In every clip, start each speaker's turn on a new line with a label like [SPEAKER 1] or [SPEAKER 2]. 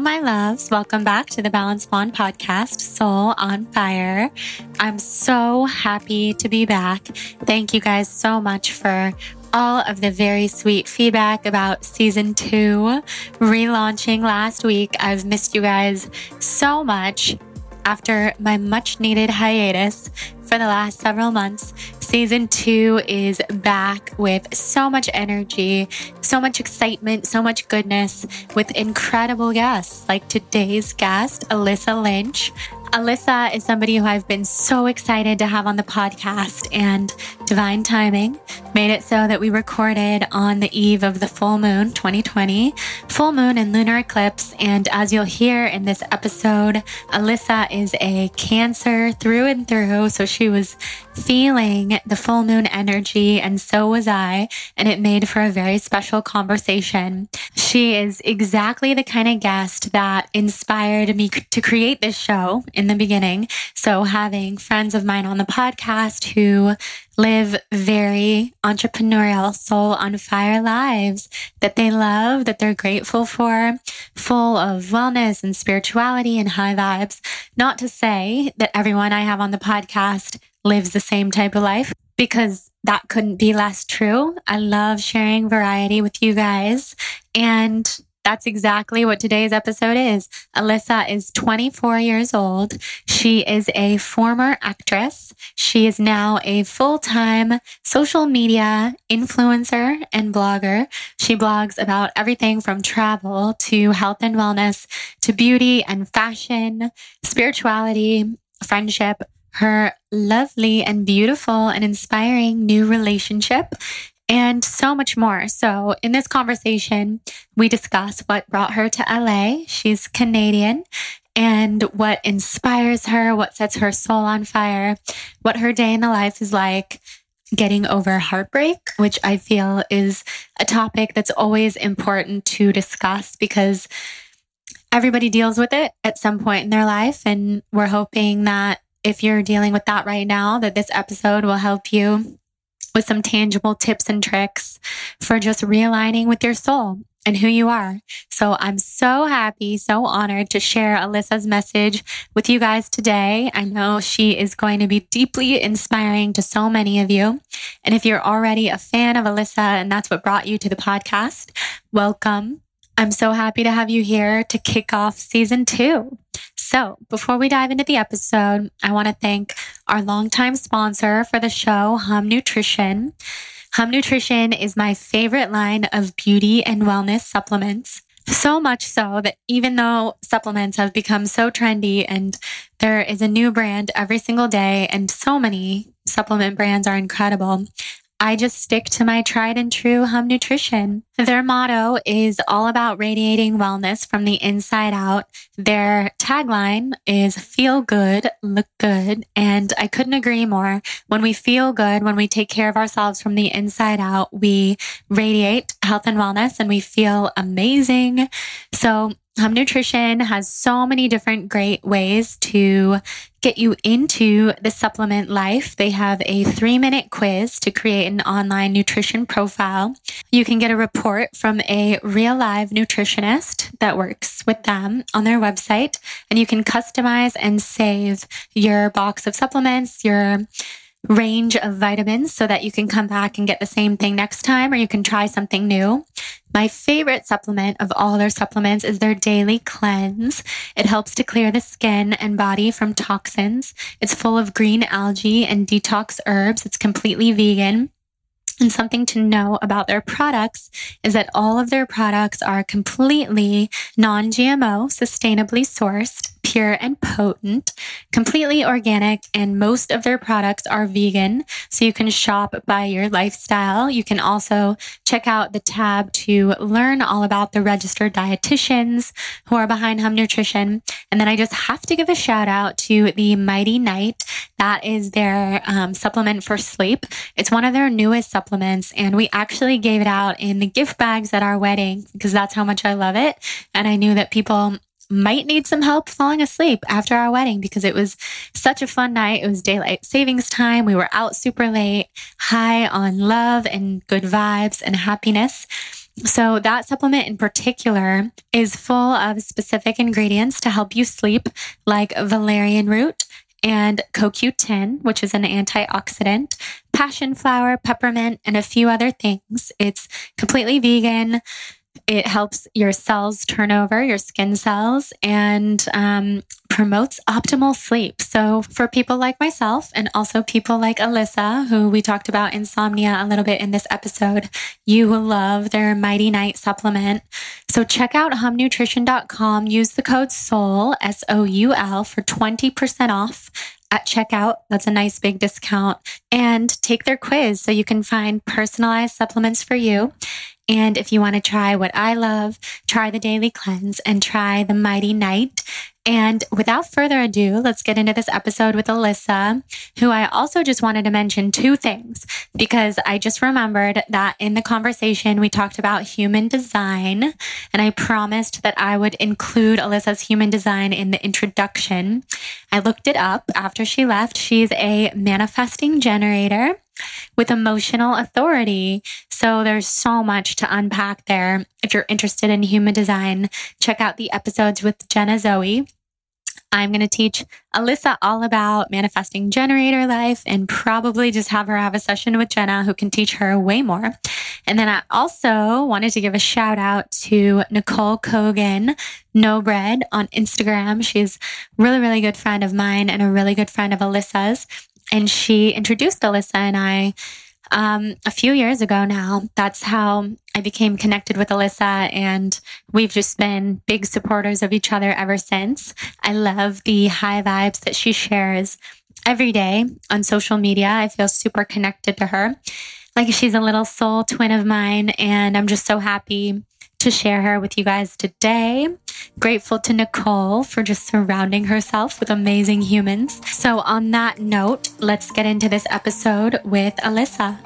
[SPEAKER 1] My loves. Welcome back to the Balance Blonde podcast, Soul on Fire. I'm so happy to be back. Thank you guys so much for all of the very sweet feedback about season two relaunching last week. I've missed you guys so much after my much needed hiatus for the last several months. Season two is back with so much energy, so much excitement, so much goodness with incredible guests like today's guest, Alyssa Lynch. Alyssa is somebody who I've been so excited to have on the podcast, and divine timing made it so that we recorded on the eve of the full moon 2020, full moon and lunar eclipse. And as you'll hear in this episode, Alyssa is a Cancer through and through. So she was feeling the full moon energy, and so was I. And it made for a very special conversation. She is exactly the kind of guest that inspired me to create this show in the beginning. So having friends of mine on the podcast who live very entrepreneurial, soul on fire lives that they love, that they're grateful for, full of wellness and spirituality and high vibes. Not to say that everyone I have on the podcast lives the same type of life because that couldn't be less true. I love sharing variety with you guys. And that's exactly what today's episode is. Alyssa is 24 years old. She is a former actress. She is now a full time social media influencer and blogger. She blogs about everything from travel to health and wellness to beauty and fashion, spirituality, friendship, her lovely and beautiful and inspiring new relationship and so much more. So, in this conversation, we discuss what brought her to LA. She's Canadian and what inspires her, what sets her soul on fire, what her day in the life is like, getting over heartbreak, which I feel is a topic that's always important to discuss because everybody deals with it at some point in their life. And we're hoping that if you're dealing with that right now, that this episode will help you with some tangible tips and tricks for just realigning with your soul and who you are. So I'm so happy, so honored to share Alyssa's message with you guys today. I know she is going to be deeply inspiring to so many of you. And if you're already a fan of Alyssa and that's what brought you to the podcast, welcome. I'm so happy to have you here to kick off season two. So, before we dive into the episode, I want to thank our longtime sponsor for the show, Hum Nutrition. Hum Nutrition is my favorite line of beauty and wellness supplements. So much so that even though supplements have become so trendy and there is a new brand every single day, and so many supplement brands are incredible, I just stick to my tried and true Hum Nutrition. Their motto is all about radiating wellness from the inside out. Their tagline is feel good, look good. And I couldn't agree more. When we feel good, when we take care of ourselves from the inside out, we radiate health and wellness and we feel amazing. So Hum Nutrition has so many different great ways to get you into the supplement life. They have a three minute quiz to create an online nutrition profile. You can get a report from a real live nutritionist that works with them on their website, and you can customize and save your box of supplements, your range of vitamins so that you can come back and get the same thing next time or you can try something new. My favorite supplement of all their supplements is their daily cleanse. It helps to clear the skin and body from toxins. It's full of green algae and detox herbs. It's completely vegan. And something to know about their products is that all of their products are completely non GMO, sustainably sourced, pure and potent, completely organic, and most of their products are vegan. So you can shop by your lifestyle. You can also check out the tab to learn all about the registered dietitians who are behind Hum Nutrition. And then I just have to give a shout out to the Mighty Night. That is their um, supplement for sleep. It's one of their newest supplements, and we actually gave it out in the gift bags at our wedding because that's how much I love it. And I knew that people might need some help falling asleep after our wedding because it was such a fun night. It was daylight savings time. We were out super late, high on love and good vibes and happiness. So, that supplement in particular is full of specific ingredients to help you sleep, like valerian root and CoQ10, which is an antioxidant, passion flower, peppermint, and a few other things. It's completely vegan. It helps your cells turn over, your skin cells, and um, promotes optimal sleep. So, for people like myself, and also people like Alyssa, who we talked about insomnia a little bit in this episode, you will love their Mighty Night supplement. So, check out humnutrition.com. Use the code SOUL, S O U L, for 20% off at checkout. That's a nice big discount. And take their quiz so you can find personalized supplements for you. And if you want to try what I love, try the Daily Cleanse and try the Mighty Night. And without further ado, let's get into this episode with Alyssa, who I also just wanted to mention two things because I just remembered that in the conversation we talked about human design, and I promised that I would include Alyssa's human design in the introduction. I looked it up after she left. She's a manifesting generator with emotional authority. So there's so much to unpack there. If you're interested in human design, check out the episodes with Jenna Zoe. I'm going to teach Alyssa all about manifesting generator life and probably just have her have a session with Jenna who can teach her way more. And then I also wanted to give a shout out to Nicole Kogan, No Bread on Instagram. She's really, really good friend of mine and a really good friend of Alyssa's. And she introduced Alyssa and I um, a few years ago now. That's how I became connected with Alyssa, and we've just been big supporters of each other ever since. I love the high vibes that she shares every day on social media. I feel super connected to her. Like she's a little soul twin of mine, and I'm just so happy to share her with you guys today. Grateful to Nicole for just surrounding herself with amazing humans. So, on that note, let's get into this episode with Alyssa.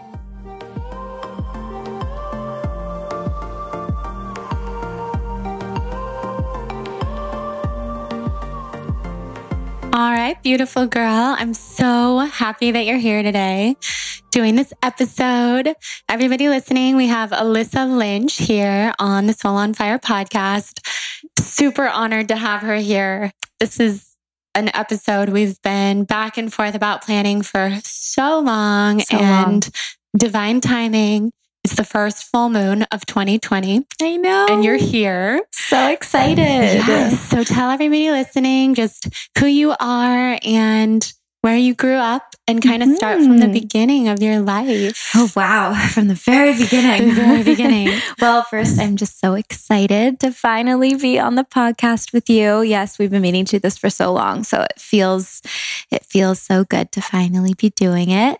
[SPEAKER 1] All right, beautiful girl. I'm so happy that you're here today doing this episode. Everybody listening, we have Alyssa Lynch here on the Soul on Fire podcast. Super honored to have her here. This is an episode we've been back and forth about planning for so long so and long. divine timing it's the first full moon of 2020.
[SPEAKER 2] I know.
[SPEAKER 1] And you're here.
[SPEAKER 2] So excited.
[SPEAKER 1] Yes. So tell everybody listening just who you are and where you grew up and kind of start from the mm-hmm. beginning of your life.
[SPEAKER 2] Oh, wow. From the very beginning.
[SPEAKER 1] the very beginning.
[SPEAKER 2] well, first, I'm just so excited to finally be on the podcast with you. Yes, we've been meaning to do this for so long. So it feels, it feels so good to finally be doing it.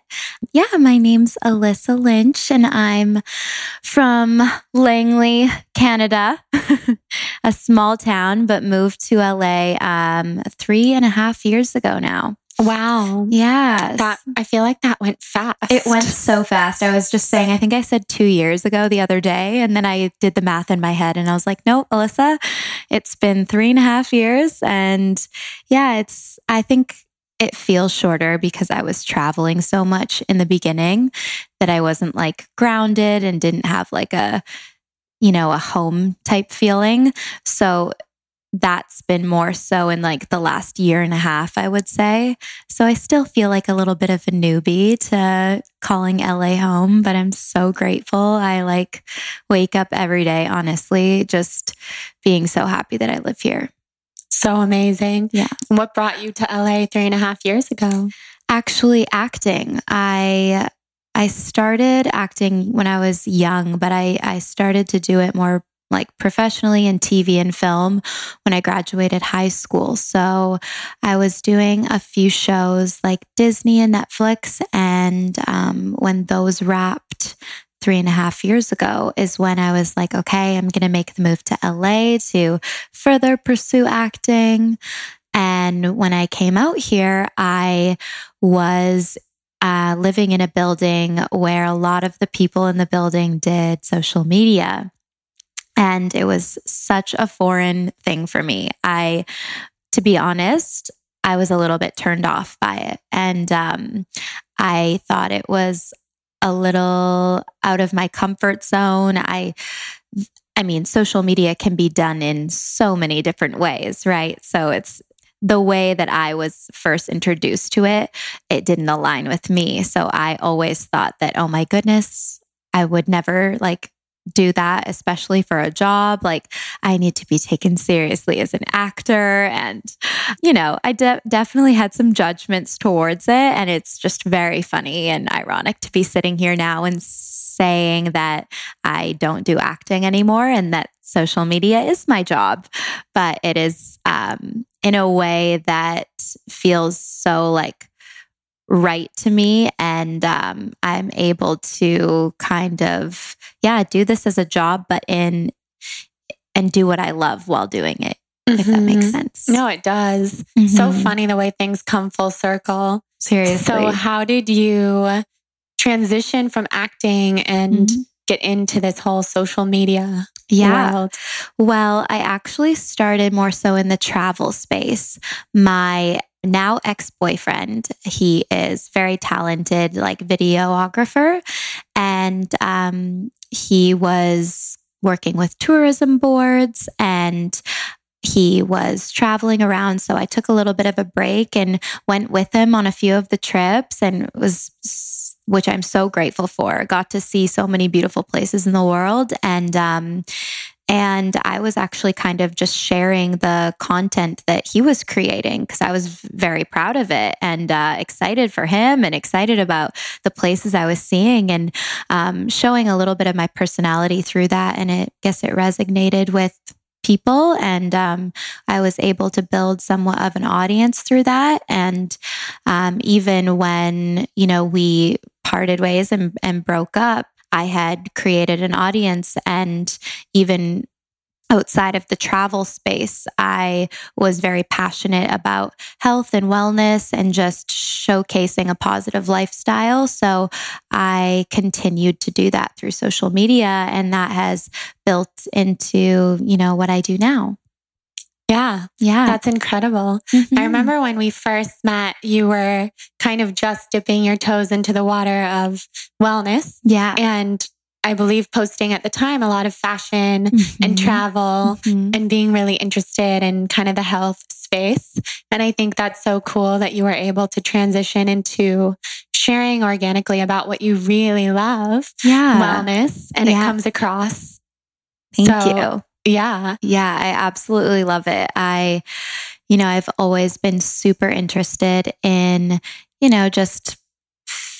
[SPEAKER 2] Yeah, my name's Alyssa Lynch and I'm from Langley, Canada, a small town, but moved to LA um, three and a half years ago now.
[SPEAKER 1] Wow.
[SPEAKER 2] Yeah.
[SPEAKER 1] That I feel like that went fast.
[SPEAKER 2] It went so fast. I was just saying, I think I said two years ago the other day. And then I did the math in my head and I was like, no, Alyssa, it's been three and a half years. And yeah, it's, I think it feels shorter because I was traveling so much in the beginning that I wasn't like grounded and didn't have like a, you know, a home type feeling. So that's been more so in like the last year and a half, I would say. So I still feel like a little bit of a newbie to calling LA home, but I'm so grateful. I like wake up every day, honestly, just being so happy that I live here.
[SPEAKER 1] So amazing.
[SPEAKER 2] Yeah.
[SPEAKER 1] What brought you to LA three and a half years ago?
[SPEAKER 2] Actually, acting. I I started acting when I was young, but I, I started to do it more like professionally in TV and film when I graduated high school. So I was doing a few shows like Disney and Netflix. And um, when those wrapped, three and a half years ago is when I was like, okay, I'm going to make the move to LA to further pursue acting. And when I came out here, I was uh, living in a building where a lot of the people in the building did social media. And it was such a foreign thing for me. I, to be honest, I was a little bit turned off by it. And um, I thought it was a little out of my comfort zone. I, I mean, social media can be done in so many different ways, right? So it's the way that I was first introduced to it, it didn't align with me. So I always thought that, oh my goodness, I would never like do that, especially for a job. Like, I need to be taken seriously as an actor. And, you know, I de- definitely had some judgments towards it. And it's just very funny and ironic to be sitting here now and saying that I don't do acting anymore and that social media is my job. But it is um, in a way that feels so like, right to me and um, i'm able to kind of yeah do this as a job but in and do what i love while doing it mm-hmm. if that makes mm-hmm. sense
[SPEAKER 1] no it does mm-hmm. so funny the way things come full circle
[SPEAKER 2] seriously
[SPEAKER 1] so how did you transition from acting and mm-hmm. get into this whole social media
[SPEAKER 2] yeah.
[SPEAKER 1] World?
[SPEAKER 2] Well, I actually started more so in the travel space. My now ex boyfriend. He is very talented, like videographer, and um, he was working with tourism boards and he was traveling around. So I took a little bit of a break and went with him on a few of the trips and was which I'm so grateful for. Got to see so many beautiful places in the world and um, and I was actually kind of just sharing the content that he was creating because I was very proud of it and uh, excited for him and excited about the places I was seeing and um, showing a little bit of my personality through that. And it, I guess it resonated with people and um, i was able to build somewhat of an audience through that and um, even when you know we parted ways and, and broke up I had created an audience and even outside of the travel space, I was very passionate about health and wellness and just showcasing a positive lifestyle. So I continued to do that through social media and that has built into, you know, what I do now.
[SPEAKER 1] Yeah.
[SPEAKER 2] Yeah.
[SPEAKER 1] That's incredible. Mm-hmm. I remember when we first met, you were kind of just dipping your toes into the water of wellness.
[SPEAKER 2] Yeah.
[SPEAKER 1] And I believe posting at the time a lot of fashion mm-hmm. and travel mm-hmm. and being really interested in kind of the health space. And I think that's so cool that you were able to transition into sharing organically about what you really love.
[SPEAKER 2] Yeah.
[SPEAKER 1] Wellness. And yeah. it comes across.
[SPEAKER 2] Thank so, you.
[SPEAKER 1] Yeah.
[SPEAKER 2] Yeah, I absolutely love it. I, you know, I've always been super interested in, you know, just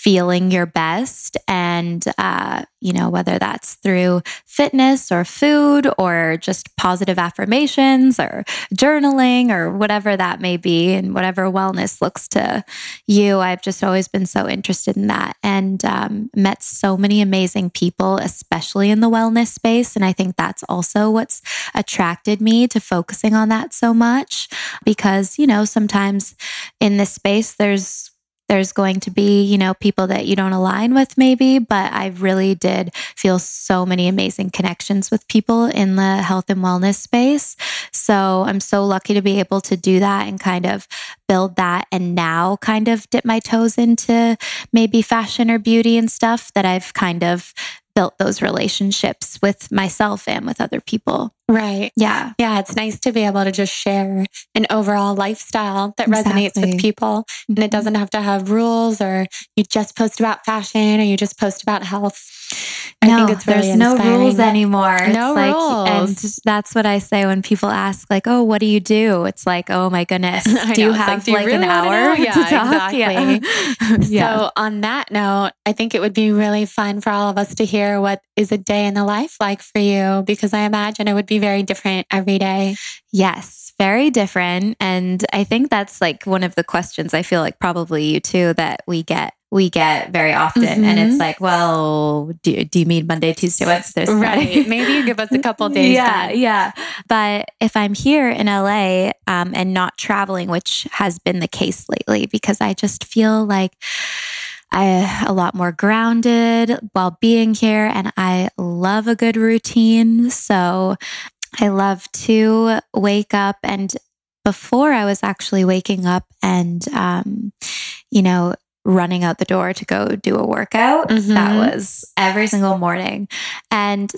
[SPEAKER 2] feeling your best. And, uh, you know, whether that's through fitness or food or just positive affirmations or journaling or whatever that may be, and whatever wellness looks to you, I've just always been so interested in that and um, met so many amazing people, especially in the wellness space. And I think that's also what's attracted me to focusing on that so much because, you know, sometimes in this space, there's there's going to be, you know, people that you don't align with maybe, but I really did feel so many amazing connections with people in the health and wellness space. So I'm so lucky to be able to do that and kind of build that and now kind of dip my toes into maybe fashion or beauty and stuff that I've kind of built those relationships with myself and with other people.
[SPEAKER 1] Right.
[SPEAKER 2] Yeah.
[SPEAKER 1] Yeah. It's nice to be able to just share an overall lifestyle that exactly. resonates with people. And it mm-hmm. doesn't have to have rules or you just post about fashion or you just post about health.
[SPEAKER 2] I no, think it's really there's inspiring. no rules anymore.
[SPEAKER 1] No
[SPEAKER 2] it's
[SPEAKER 1] rules.
[SPEAKER 2] and that's what I say when people ask, like, "Oh, what do you do?" It's like, "Oh my goodness, do you have like, you like really an hour
[SPEAKER 1] yeah,
[SPEAKER 2] to talk?"
[SPEAKER 1] Exactly. Yeah. yeah. So on that note, I think it would be really fun for all of us to hear what is a day in the life like for you, because I imagine it would be very different every day.
[SPEAKER 2] Yes, very different, and I think that's like one of the questions I feel like probably you too that we get we get very often. Mm-hmm. And it's mm-hmm. like, well, do, do you mean Monday, Tuesday, Wednesday?
[SPEAKER 1] Right. Maybe you give us a couple days.
[SPEAKER 2] yeah. Then. Yeah. But if I'm here in LA um, and not traveling, which has been the case lately, because I just feel like I a lot more grounded while being here and I love a good routine. So I love to wake up and before I was actually waking up and, um, you know, running out the door to go do a workout.
[SPEAKER 1] Mhm.
[SPEAKER 2] That was every single morning. And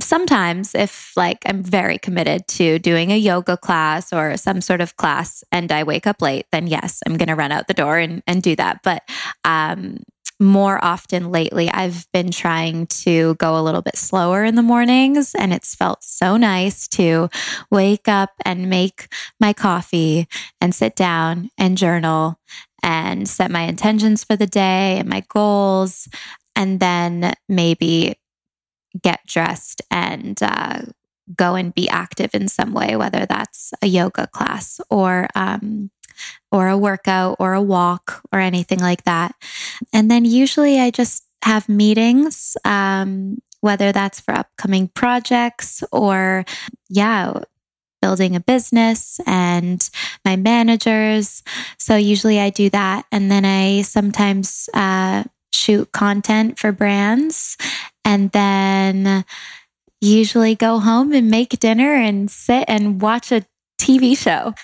[SPEAKER 2] sometimes, if like I'm very committed to doing a yoga class or some sort of class and I wake up late, then yes, I'm going to run out the door and, and do that. But um, more often lately, I've been trying to go a little bit slower in the mornings, and it's felt so nice to wake up and make my coffee and sit down and journal and set my intentions for the day and my goals, and then maybe get dressed and uh, go and be active in some way, whether that's a yoga class or um, or a workout or a walk or anything like that. And then usually I just have meetings, um, whether that's for upcoming projects or, yeah, building a business and my managers. So usually I do that. And then I sometimes uh, shoot content for brands and then usually go home and make dinner and sit and watch a TV show.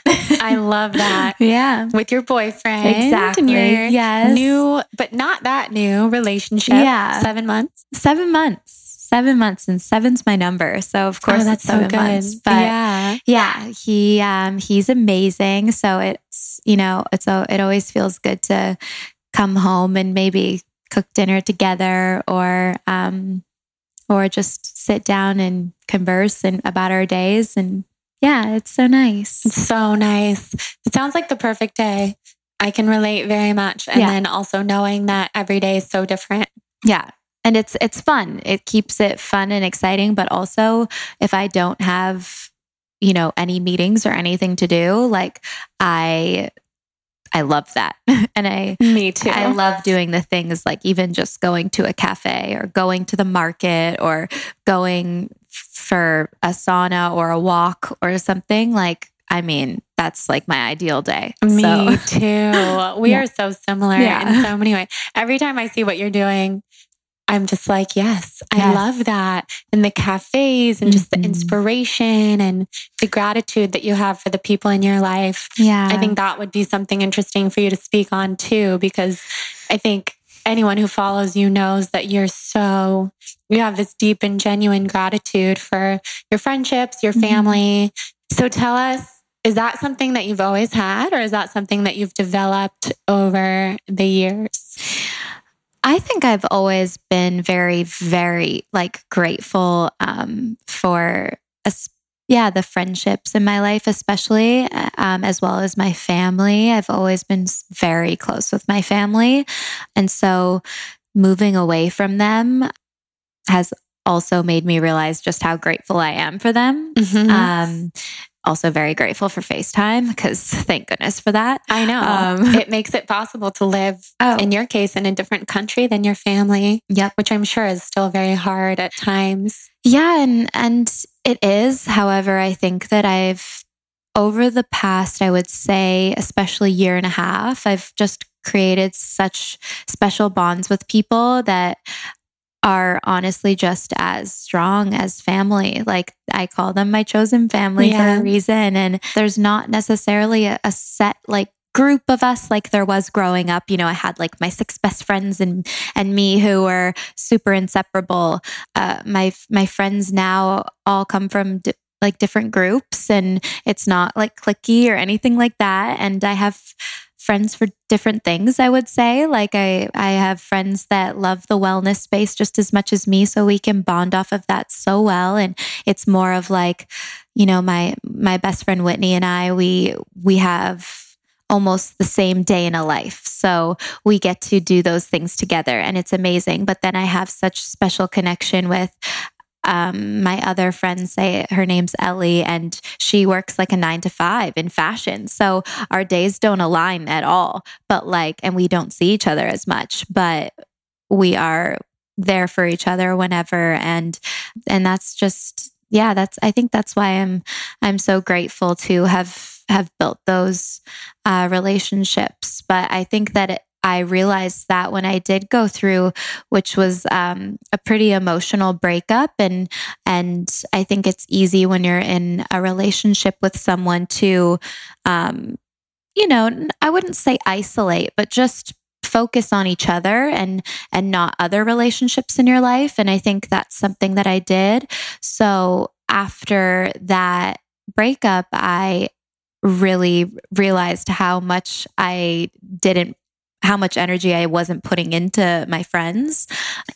[SPEAKER 1] I love that.
[SPEAKER 2] yeah.
[SPEAKER 1] With your boyfriend.
[SPEAKER 2] Exactly.
[SPEAKER 1] And your
[SPEAKER 2] Yes.
[SPEAKER 1] new, but not that new relationship.
[SPEAKER 2] Yeah.
[SPEAKER 1] Seven months.
[SPEAKER 2] seven months seven months and seven's my number so of course
[SPEAKER 1] oh, that's
[SPEAKER 2] seven
[SPEAKER 1] so good.
[SPEAKER 2] months but yeah.
[SPEAKER 1] yeah.
[SPEAKER 2] he um he's amazing so it's you know it's a, it always feels good to come home and maybe cook dinner together or um or just sit down and converse and about our days and yeah it's so nice
[SPEAKER 1] It's so nice. It sounds like the perfect day. I can relate very much. And
[SPEAKER 2] Yeah.
[SPEAKER 1] then also knowing that every day is so different.
[SPEAKER 2] Yeah. And it's it's fun. It keeps it fun and exciting, but also if I don't have, you know, any meetings or anything to do, like I I love that. and I
[SPEAKER 1] Me too.
[SPEAKER 2] I love doing the things like even just going to a cafe or going to the market or going for a sauna or a walk or something like I mean, that's like my ideal day.
[SPEAKER 1] Me
[SPEAKER 2] So
[SPEAKER 1] too. We
[SPEAKER 2] Yeah.
[SPEAKER 1] are so similar
[SPEAKER 2] Yeah.
[SPEAKER 1] in so many ways. Every time I see what you're doing, I'm just like, yes, I love that. And the cafes and just
[SPEAKER 2] Mhm.
[SPEAKER 1] the inspiration and the gratitude that you have for the people in your life.
[SPEAKER 2] yeah.
[SPEAKER 1] I think that would be something interesting for you to speak on too, because I think anyone who follows you knows that you're so, you have this deep and genuine gratitude for your friendships, your
[SPEAKER 2] Mhm.
[SPEAKER 1] family. So tell us, is that something that you've always had, or is that something that you've developed over the years?
[SPEAKER 2] I think I've always been very, very like grateful um, for, us yeah, the friendships in my life, especially uh, um, as well as my family. I've always been very close with my family, and so moving away from them has also made me realize just how grateful I am for them.
[SPEAKER 1] Mhm.
[SPEAKER 2] Um, also, very grateful for FaceTime because thank goodness for that.
[SPEAKER 1] I know
[SPEAKER 2] um,
[SPEAKER 1] it makes it possible to live,
[SPEAKER 2] Oh.
[SPEAKER 1] in your case, in a different country than your family,
[SPEAKER 2] Yep.
[SPEAKER 1] which I'm sure is still very hard at times.
[SPEAKER 2] Yeah, and and it is. However, I think that I've over the past, I would say, especially year and a half, I've just created such special bonds with people that are honestly just as strong as family. Like I call them my chosen family for a reason. And there's not necessarily a, a set like group of us like there was growing up. You know, I had like my six best friends and and me who were super inseparable. Uh, my my friends now all come from di- like different groups, and it's not like clicky or anything like that. And I have friends for different things i would say. Like i i have friends that love the wellness space just as much as me so we can bond off of that so well. And it's more of like you know my my best friend whitney and i we we have almost the same day in a life so we get to do those things together and it's amazing. But then i have such special connection with um, my other friends say her name's Ellie and she works like a nine to five in fashion. So our days don't align at all, but like, and we don't see each other as much, but we are there for each other whenever. And, and that's just, yeah, that's, I think that's why I'm, I'm so grateful to have, have built those, uh, relationships. But I think that it, I realized that when I did go through, which was um, a pretty emotional breakup, and and I think it's easy when you're in a relationship with someone to, um, you know, I wouldn't say isolate, but just focus on each other and and not other relationships in your life and i think that's something that i did. So after that breakup i really realized how much i didn't how much energy I wasn't putting into my friends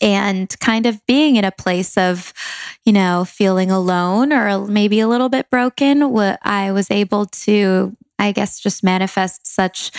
[SPEAKER 2] and kind of being in a place of, you know, feeling alone or maybe a little bit broken. I was able to, I guess, just manifest such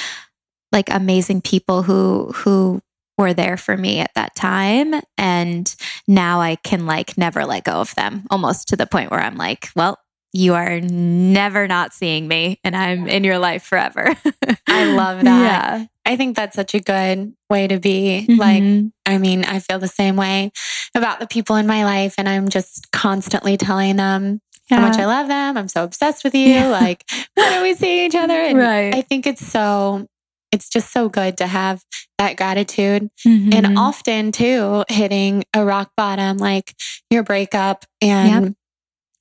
[SPEAKER 2] like amazing people who, who were there for me at that time. And now I can like never let go of them almost to the point where I'm like, well, you are never not seeing me and I'm in your life forever.
[SPEAKER 1] I love that. Yeah. I think that's such a good way to be. Mm-hmm. Like, I mean, I feel the same way about the people in my life, and I'm just constantly telling them yeah. how much I love them. I'm so obsessed with you. Yeah. Like, when are we seeing each other? And right. I think it's so, it's just so good to have that gratitude. Mm-hmm. And often, too, hitting a rock bottom, like your breakup and yep.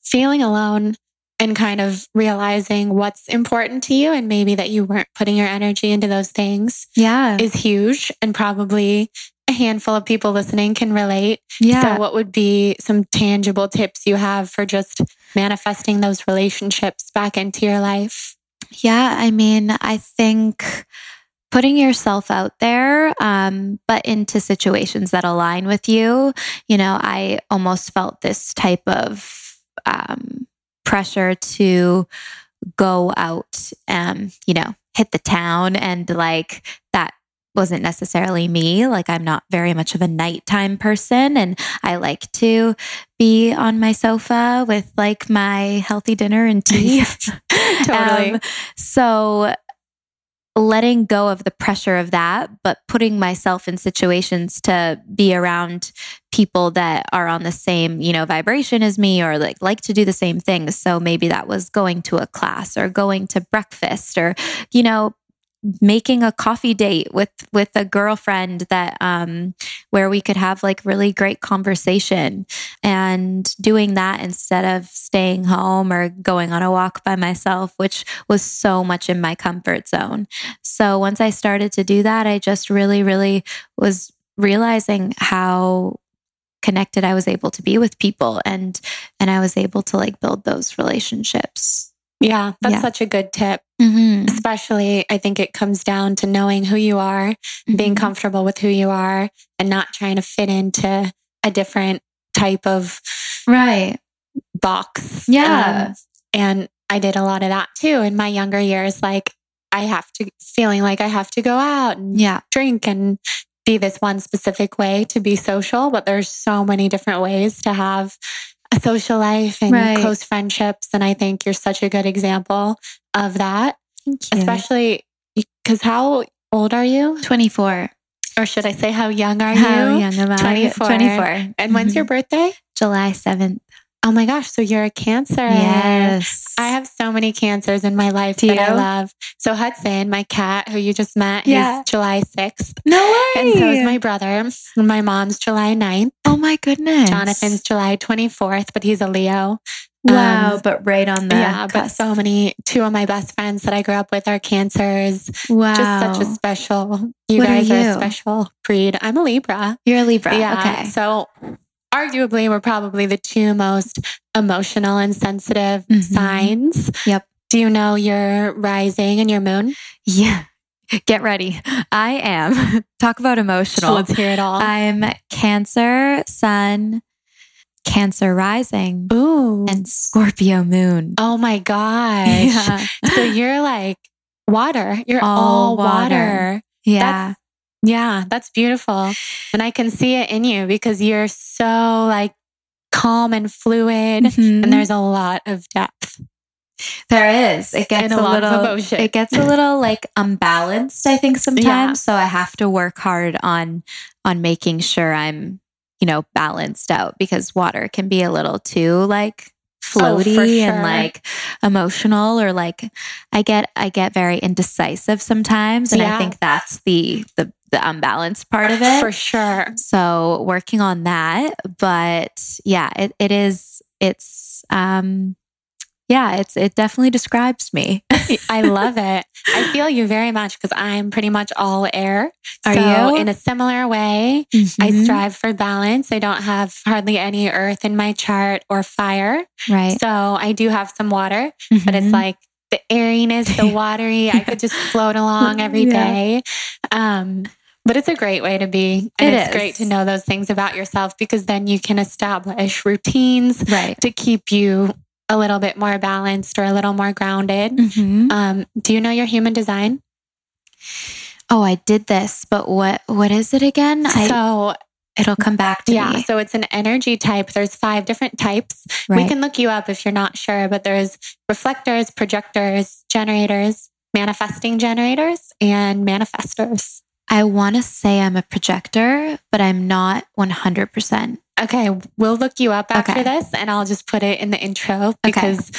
[SPEAKER 1] Feeling alone and kind of realizing what's important to you and maybe that you weren't putting your energy into those things
[SPEAKER 2] yeah.
[SPEAKER 1] is huge. And probably a handful of people listening can relate.
[SPEAKER 2] Yeah.
[SPEAKER 1] so what would be some tangible tips you have for just manifesting those relationships back into your life?
[SPEAKER 2] Yeah i mean i think putting yourself out there, um, but into situations that align with you. You know, I almost felt this type of um, pressure to go out and, you know, hit the town and like that wasn't necessarily me. Like, I'm not very much of a nighttime person, and I like to be on my sofa with like my healthy dinner and tea.
[SPEAKER 1] totally. Um,
[SPEAKER 2] so, letting go of the pressure of that, but putting myself in situations to be around people that are on the same, you know, vibration as me or like like to do the same things. So maybe that was going to a class or going to breakfast or, you know, making a coffee date with with a girlfriend that um where we could have like really great conversation and doing that instead of staying home or going on a walk by myself which was so much in my comfort zone so once i started to do that i just really really was realizing how connected i was able to be with people and and i was able to like build those relationships
[SPEAKER 1] yeah, that's yeah. such a good tip.
[SPEAKER 2] Mm-hmm.
[SPEAKER 1] Especially, I think it comes down to knowing who you are, mm-hmm. being comfortable with who you are, and not trying to fit into a different type of
[SPEAKER 2] right
[SPEAKER 1] box.
[SPEAKER 2] Yeah.
[SPEAKER 1] Um, and I did a lot of that too in my younger years. Like, I have to feeling like I have to go out and
[SPEAKER 2] yeah.
[SPEAKER 1] drink and be this one specific way to be social, but there's so many different ways to have a social life and right. close friendships. And I think you're such a good example of that. Thank you. Especially because how old are you?
[SPEAKER 2] 24.
[SPEAKER 1] Or should I say, how young are
[SPEAKER 2] how you? How young am I?
[SPEAKER 1] 24.
[SPEAKER 2] 24.
[SPEAKER 1] And mm-hmm. when's your birthday?
[SPEAKER 2] July 7th.
[SPEAKER 1] Oh my gosh. So you're a cancer.
[SPEAKER 2] Yes.
[SPEAKER 1] I have so many cancers in my life
[SPEAKER 2] Do
[SPEAKER 1] that
[SPEAKER 2] you?
[SPEAKER 1] I love. So Hudson, my cat who you just met,
[SPEAKER 2] yeah.
[SPEAKER 1] he's July 6th.
[SPEAKER 2] No way.
[SPEAKER 1] And so is my brother. My mom's July 9th.
[SPEAKER 2] Oh my goodness.
[SPEAKER 1] Jonathan's July 24th, but he's a Leo.
[SPEAKER 2] Wow, um, but right on that.
[SPEAKER 1] Yeah, but so many, two of my best friends that I grew up with are cancers.
[SPEAKER 2] Wow.
[SPEAKER 1] Just such a special, you
[SPEAKER 2] what
[SPEAKER 1] guys
[SPEAKER 2] are,
[SPEAKER 1] are,
[SPEAKER 2] you?
[SPEAKER 1] a special breed. I'm a Libra.
[SPEAKER 2] You're a Libra.
[SPEAKER 1] Yeah.
[SPEAKER 2] Okay.
[SPEAKER 1] So arguably we're probably the two most emotional and sensitive mm-hmm. signs.
[SPEAKER 2] Yep.
[SPEAKER 1] Do you know your rising and your moon?
[SPEAKER 2] Yeah. Get ready. I am. Talk about emotional.
[SPEAKER 1] Let's hear it all.
[SPEAKER 2] I'm Cancer, Sun, Cancer rising.
[SPEAKER 1] Ooh.
[SPEAKER 2] And Scorpio moon.
[SPEAKER 1] Oh my gosh. Yeah. so you're like water. You're all, all water. water.
[SPEAKER 2] Yeah.
[SPEAKER 1] That's, yeah, that's beautiful. And I can see it in you because you're so like calm and fluid mm-hmm. and there's a lot of depth.
[SPEAKER 2] There is. It gets a, a, little it gets a little like unbalanced, I think sometimes. Yeah. So I have to work hard on on making sure I'm, you know, balanced out because water can be a little too like floaty
[SPEAKER 1] oh, sure.
[SPEAKER 2] and like emotional or like I get I get very indecisive sometimes and
[SPEAKER 1] yeah.
[SPEAKER 2] I think that's the the the unbalanced part of it.
[SPEAKER 1] For sure.
[SPEAKER 2] So working on that. But yeah, it, it is, it's, um, yeah, it's it definitely describes me.
[SPEAKER 1] I love it. I feel you very much because I'm pretty much all air.
[SPEAKER 2] Are
[SPEAKER 1] so
[SPEAKER 2] you?
[SPEAKER 1] in a similar way, I
[SPEAKER 2] Mhm.
[SPEAKER 1] strive for balance. I don't have hardly any earth in my chart or fire.
[SPEAKER 2] right.
[SPEAKER 1] So I do have some water, but it's
[SPEAKER 2] Mhm.
[SPEAKER 1] like the airiness, the watery. I could just float along every
[SPEAKER 2] Yeah.
[SPEAKER 1] day. Um, but it's a great way to be. And
[SPEAKER 2] It
[SPEAKER 1] it's
[SPEAKER 2] is.
[SPEAKER 1] great to know those things about yourself because then you can establish routines
[SPEAKER 2] right.
[SPEAKER 1] to keep you a little bit more balanced or a little more grounded.
[SPEAKER 2] Mhm.
[SPEAKER 1] Um, do you know your human design?
[SPEAKER 2] Oh, I did this, but what what is it again? I,
[SPEAKER 1] so
[SPEAKER 2] it'll come back to you.
[SPEAKER 1] yeah,
[SPEAKER 2] me.
[SPEAKER 1] so it's an energy type. There's five different types. We can look you up if you're not sure, but there's reflectors, projectors, generators, manifesting generators, and manifestors.
[SPEAKER 2] I want to say I'm a projector, but I'm not 100%.
[SPEAKER 1] Okay, we'll look you up after
[SPEAKER 2] Okay.
[SPEAKER 1] this and I'll just put it in the intro because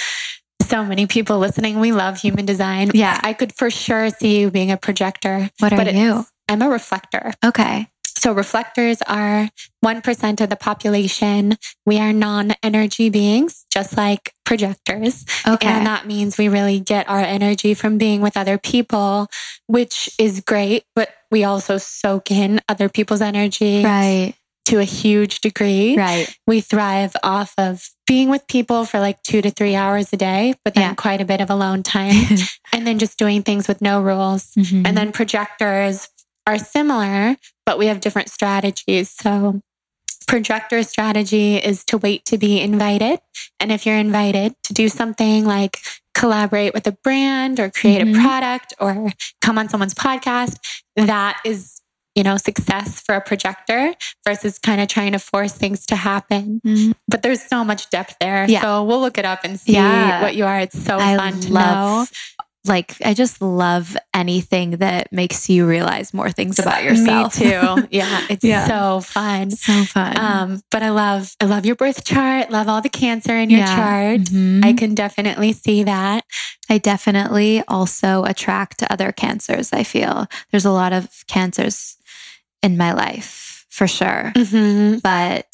[SPEAKER 1] so many people listening, we love human design.
[SPEAKER 2] Yeah.
[SPEAKER 1] I could for sure see you being a projector.
[SPEAKER 2] What are you?
[SPEAKER 1] I'm a reflector.
[SPEAKER 2] Okay.
[SPEAKER 1] So reflectors are 1% of the population. We are non-energy beings, just like projectors.
[SPEAKER 2] Okay.
[SPEAKER 1] And that means we really get our energy from being with other people, which is great, but we also soak in other people's energy
[SPEAKER 2] right.
[SPEAKER 1] To a huge degree.
[SPEAKER 2] Right.
[SPEAKER 1] We thrive off of being with people for like two to three hours a day, but then
[SPEAKER 2] Yeah.
[SPEAKER 1] quite a bit of alone time, and then just doing things with no rules.
[SPEAKER 2] Mhm.
[SPEAKER 1] And then projectors are similar, but we have different strategies. So, projector strategy is to wait to be invited. And if you're invited to do something like collaborate with a brand or create
[SPEAKER 2] Mhm.
[SPEAKER 1] a product or come on someone's podcast, that is, you know, success for a projector versus kind of trying to force things to happen.
[SPEAKER 2] Mhm.
[SPEAKER 1] But there's so much depth there.
[SPEAKER 2] Yeah.
[SPEAKER 1] So we'll look it up and see
[SPEAKER 2] Yeah.
[SPEAKER 1] what you are. It's so
[SPEAKER 2] I
[SPEAKER 1] fun to know.
[SPEAKER 2] love like I just love anything that makes you realize more things about yourself.
[SPEAKER 1] Me too. Yeah, it's
[SPEAKER 2] Yeah.
[SPEAKER 1] so fun.
[SPEAKER 2] so fun.
[SPEAKER 1] Um, but I love I love your birth chart. Love all the cancer in your
[SPEAKER 2] Yeah.
[SPEAKER 1] chart.
[SPEAKER 2] Mhm.
[SPEAKER 1] I can definitely see that.
[SPEAKER 2] I definitely also attract other cancers. I feel there's a lot of cancers in my life for sure.
[SPEAKER 1] hmm
[SPEAKER 2] But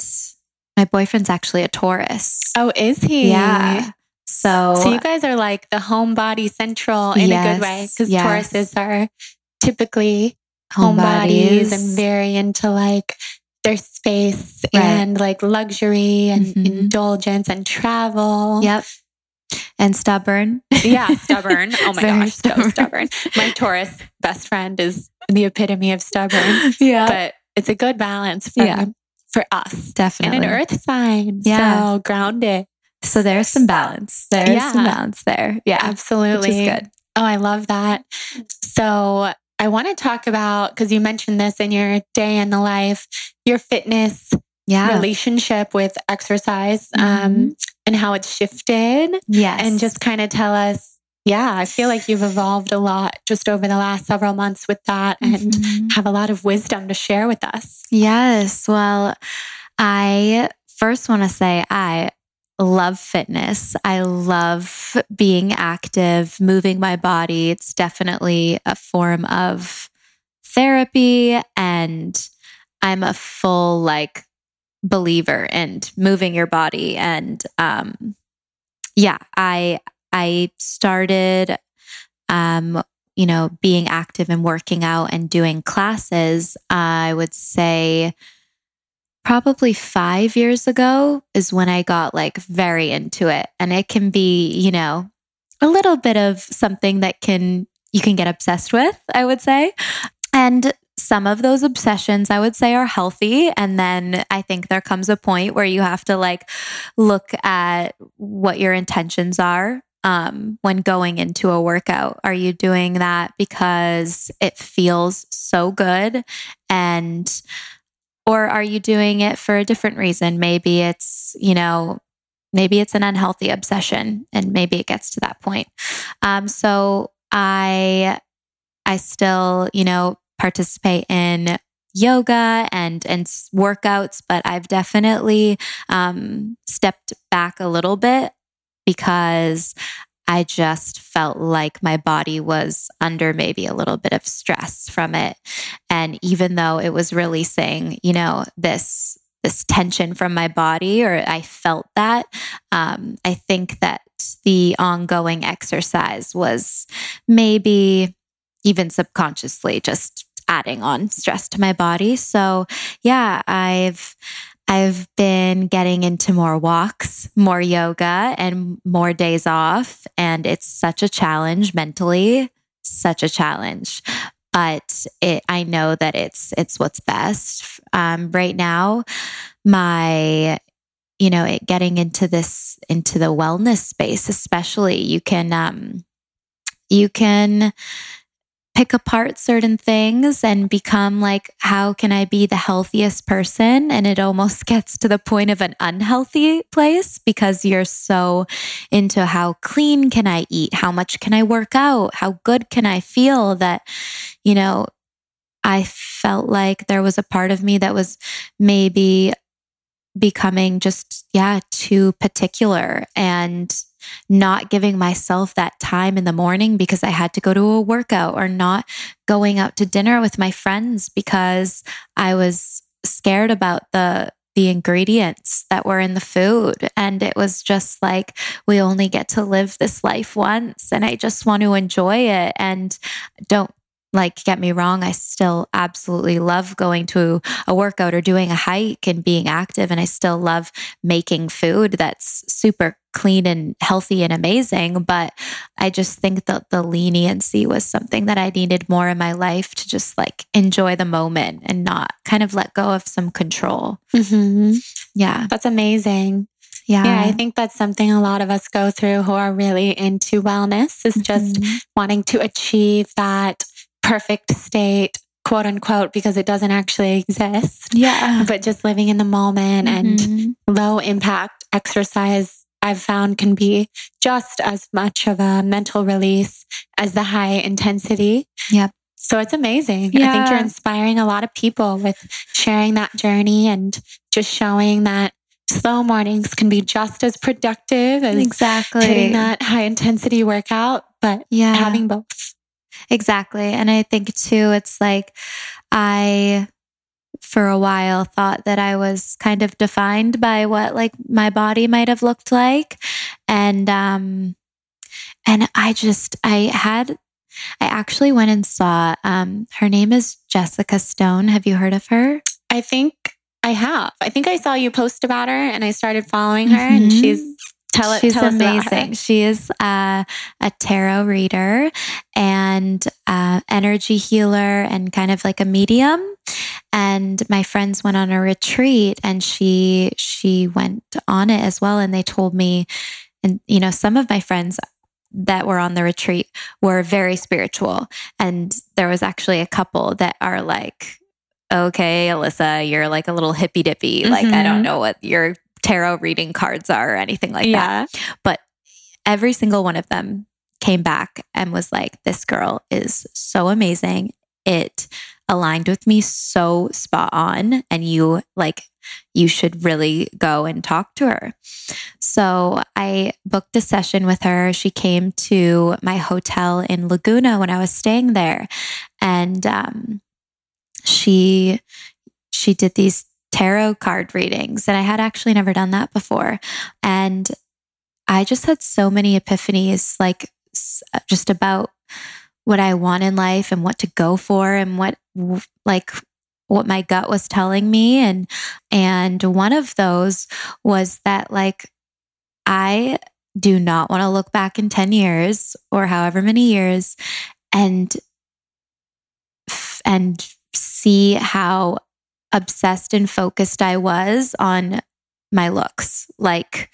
[SPEAKER 2] my boyfriend's actually a Taurus.
[SPEAKER 1] Oh, is he?
[SPEAKER 2] Yeah. So,
[SPEAKER 1] So you guys are like the homebody central in a good way because
[SPEAKER 2] yes.
[SPEAKER 1] Tauruses are typically homebodies and very into like their space
[SPEAKER 2] Right.
[SPEAKER 1] and like luxury and
[SPEAKER 2] Mhm.
[SPEAKER 1] indulgence and travel.
[SPEAKER 2] Yep. And stubborn.
[SPEAKER 1] Yeah, stubborn. Oh my gosh, so
[SPEAKER 2] stubborn.
[SPEAKER 1] stubborn. My Taurus best friend is the epitome of stubborn,
[SPEAKER 2] yeah.
[SPEAKER 1] but it's a good balance for,
[SPEAKER 2] Yeah.
[SPEAKER 1] for us.
[SPEAKER 2] Definitely.
[SPEAKER 1] And an earth sign.
[SPEAKER 2] Yeah.
[SPEAKER 1] So grounded.
[SPEAKER 2] So there's some balance. There's
[SPEAKER 1] Yeah.
[SPEAKER 2] some balance there. Yeah.
[SPEAKER 1] Absolutely.
[SPEAKER 2] Which is good.
[SPEAKER 1] Oh, I love that. So I want to talk about, because you mentioned this in your day in the life, your fitness
[SPEAKER 2] Yeah.
[SPEAKER 1] relationship with exercise
[SPEAKER 2] Mhm.
[SPEAKER 1] um, and how it's shifted.
[SPEAKER 2] Yes.
[SPEAKER 1] and just kind of tell us yeah i feel like you've evolved a lot just over the last several months with that and
[SPEAKER 2] Mhm.
[SPEAKER 1] have a lot of wisdom to share with us
[SPEAKER 2] Yes. Well, I first want to say I love fitness. I love being active, moving my body. It's definitely a form of therapy. And I'm a full like believer and moving your body. And um, yeah, I, I started, um, you know, being active and working out and doing classes, I would say probably five years ago is when I got like very into it. And it can be, you know, a little bit of something that can, you can get obsessed with, I would say. And some of those obsessions, I would say, are healthy. And then I think there comes a point where you have to like look at what your intentions are um, when going into a workout. Are you doing that because it feels so good? And, or are you doing it for a different reason? Maybe it's, you know, maybe it's an unhealthy obsession and maybe it gets to that point. Um, so I, I still, you know, participate in yoga and and workouts, but I've definitely um, stepped back a little bit because I just felt like my body was under maybe a little bit of stress from it, and even though it was releasing, you know, this this tension from my body, or I felt that, um, I think that the ongoing exercise was maybe even subconsciously just adding on stress to my body. So, yeah, I've I've been getting into more walks, more yoga, and more days off. And it's such a challenge mentally, such a challenge. But it, I know that it's it's what's best. Um, right now, my you know, it, getting into this into the wellness space, especially, you can um, you can pick apart certain things and become like, how can I be the healthiest person? And it almost gets to the point of an unhealthy place because you're so into how clean can I eat? How much can I work out? How good can I feel that, you know, I felt like there was a part of me that was maybe becoming just, yeah, too particular and not giving myself that time in the morning because I had to go to a workout or not going out to dinner with my friends because I was scared about the the ingredients that were in the food. And it was just like we only get to live this life once and I just want to enjoy it and don't like, get me wrong, I still absolutely love going to a workout or doing a hike and being active. And I still love making food that's super clean and healthy and amazing. But I just think that the leniency was something that I needed more in my life to just like enjoy the moment and not kind of let go of some control.
[SPEAKER 1] Mm-hmm.
[SPEAKER 2] Yeah.
[SPEAKER 1] That's amazing.
[SPEAKER 2] Yeah.
[SPEAKER 1] Yeah, I think that's something a lot of us go through who are really into wellness is just
[SPEAKER 2] Mhm.
[SPEAKER 1] wanting to achieve that perfect state, quote unquote, because it doesn't actually exist,
[SPEAKER 2] Yeah.
[SPEAKER 1] but just living in the moment and
[SPEAKER 2] Mhm.
[SPEAKER 1] low impact exercise I've found can be just as much of a mental release as the high intensity.
[SPEAKER 2] Yep.
[SPEAKER 1] So it's amazing. I think you're inspiring a lot of people with sharing that journey and just showing that slow mornings can be just as productive as
[SPEAKER 2] exactly.
[SPEAKER 1] hitting that high intensity workout, but
[SPEAKER 2] yeah.
[SPEAKER 1] having both.
[SPEAKER 2] Exactly. And I think too, it's like I, for a while, thought that I was kind of defined by what like my body might have looked like. And, um, and I just, I had, I actually went and saw, um, her name is Jessica Stone. Have you heard of her?
[SPEAKER 1] I think I have. I think I saw you post about her and I started following her and
[SPEAKER 2] Mhm.
[SPEAKER 1] she's tell it
[SPEAKER 2] She's
[SPEAKER 1] tell
[SPEAKER 2] amazing. She is uh, a tarot reader and uh, energy healer and kind of like a medium. And my friends went on a retreat and she she went on it as well. And they told me, and you know, some of my friends that were on the retreat were very spiritual. And there was actually a couple that are like, okay, Alyssa, you're like a little hippy dippy. Like, I don't
[SPEAKER 1] Mhm.
[SPEAKER 2] know what your tarot reading cards are or anything like that
[SPEAKER 1] But
[SPEAKER 2] every single one of them came back and was like, This girl is so amazing. It aligned with me so spot on. And you, like, you should really go and talk to her. So I booked a session with her. She came to my hotel in Laguna when I was staying there. And um, she, she did these tarot card readings. And I had actually never done that before. And I just had so many epiphanies, like uh, just about what I want in life and what to go for and what like what my gut was telling me and and one of those was that like I do not want to look back in 10 years or however many years and and see how obsessed and focused I was on my looks like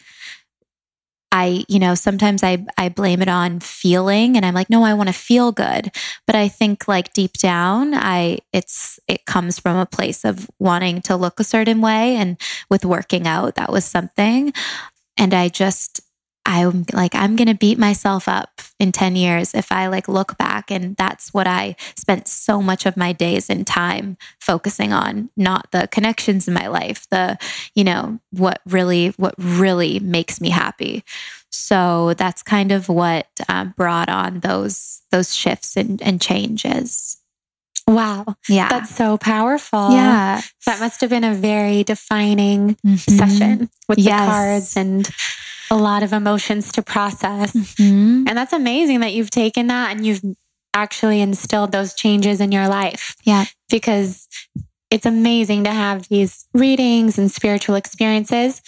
[SPEAKER 2] I, you know, sometimes I I blame it on feeling and I'm like, no, I want to feel good. But I think like deep down, I it's it comes from a place of wanting to look a certain way. And with working out, that was something. And I just I'm like, I'm gonna beat myself up in 10 years if I like look back. And that's what I spent so much of my days and time focusing on, not the connections in my life, the, you know, what really, what really makes me happy. So that's kind of what uh, brought on those those shifts and, and changes.
[SPEAKER 1] Wow.
[SPEAKER 2] Yeah,
[SPEAKER 1] That's so powerful.
[SPEAKER 2] yeah.
[SPEAKER 1] That must have been a very defining
[SPEAKER 2] Mhm.
[SPEAKER 1] session with
[SPEAKER 2] Yes.
[SPEAKER 1] the cards and a lot of emotions to process.
[SPEAKER 2] Mhm.
[SPEAKER 1] And that's amazing that you've taken that and you've actually instilled those changes in your life
[SPEAKER 2] Yeah.
[SPEAKER 1] because it's amazing to have these readings and spiritual experiences.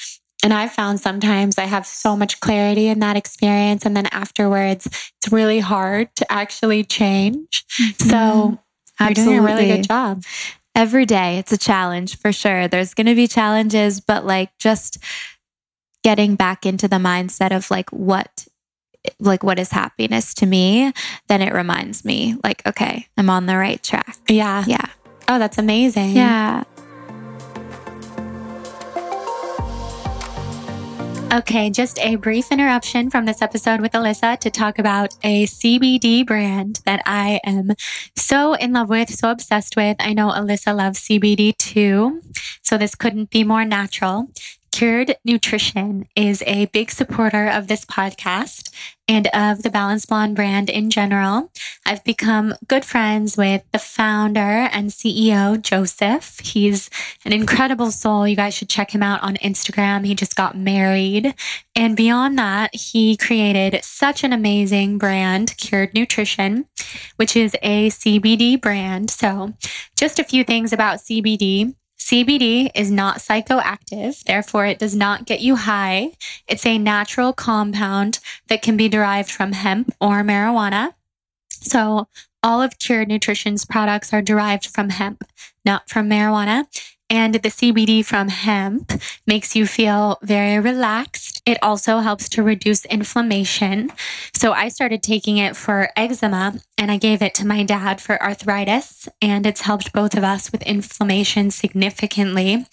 [SPEAKER 1] And I found sometimes I have so much clarity in that experience. And then afterwards, it's really hard to actually change. So you're doing a really good job.
[SPEAKER 2] every day it's a challenge for sure there's going to be challenges but like just getting back into the mindset of like what like what is happiness to me then it reminds me like okay i'm on the right track
[SPEAKER 1] Yeah.
[SPEAKER 2] yeah
[SPEAKER 1] Oh, that's amazing.
[SPEAKER 2] yeah
[SPEAKER 1] Okay, just a brief interruption from this episode with Alyssa to talk about a CBD brand that I am so in love with, so obsessed with. I know Alyssa loves CBD too, so this couldn't be more natural. Cured Nutrition is a big supporter of this podcast and of the Balance Blonde brand in general. I've become good friends with the founder and CEO, Joseph. He's an incredible soul. You guys should check him out on Instagram. He just got married. And beyond that, he created such an amazing brand, Cured Nutrition, which is a CBD brand. So, just a few things about CBD. CBD is not psychoactive, therefore, it does not get you high. It's a natural compound that can be derived from hemp or marijuana. So, all of Cured Nutrition's products are derived from hemp, not from marijuana. And the CBD from hemp makes you feel very relaxed. It also helps to reduce inflammation. So I started taking it for eczema and I gave it to my dad for arthritis, and it's helped both of us with inflammation significantly.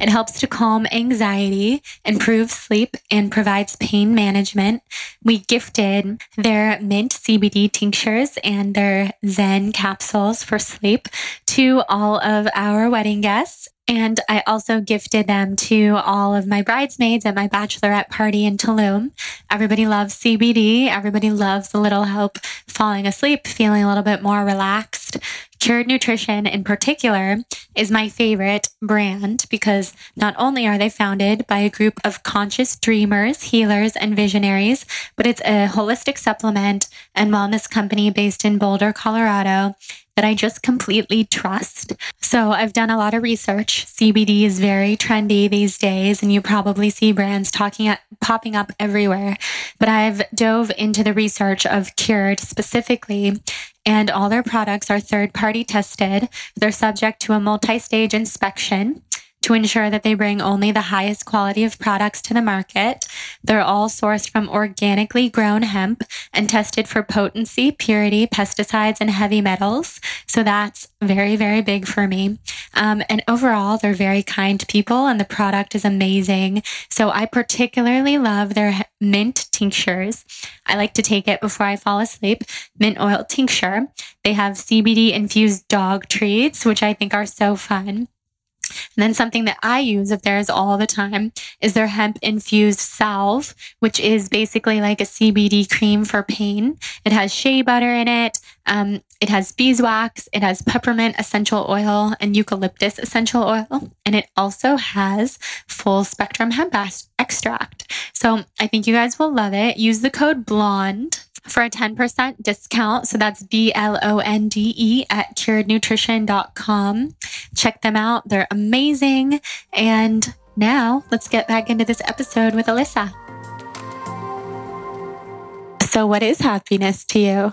[SPEAKER 1] It helps to calm anxiety, improve sleep, and provides pain management. We gifted their mint CBD tinctures and their Zen capsules for sleep to all of our wedding guests. And I also gifted them to all of my bridesmaids at my bachelorette party in Tulum. Everybody loves CBD. Everybody loves a little help falling asleep, feeling a little bit more relaxed. Cured Nutrition in particular is my favorite brand because not only are they founded by a group of conscious dreamers, healers, and visionaries, but it's a holistic supplement and wellness company based in Boulder, Colorado that I just completely trust. So I've done a lot of research. CBD is very trendy these days, and you probably see brands talking at, popping up everywhere. But I've dove into the research of Cured specifically, and all their products are third party tested. They're subject to a multi stage inspection to ensure that they bring only the highest quality of products to the market. They're all sourced from organically grown hemp and tested for potency, purity, pesticides, and heavy metals. So that's very, very big for me. Um, and overall, they're very kind people and the product is amazing. So I particularly love their mint tinctures. I like to take it before I fall asleep. Mint oil tincture. They have CBD infused dog treats, which I think are so fun. And then something that I use of theirs all the time is their hemp infused salve, which is basically like a CBD cream for pain. It has shea butter in it. Um, it has beeswax. It has peppermint essential oil and eucalyptus essential oil. And it also has full spectrum hemp extract. So I think you guys will love it. Use the code BLONDE for a 10% discount. So that's B L O N D E at curednutrition.com. Check them out. They're amazing. And now let's get back into this episode with Alyssa. So, what is happiness to you?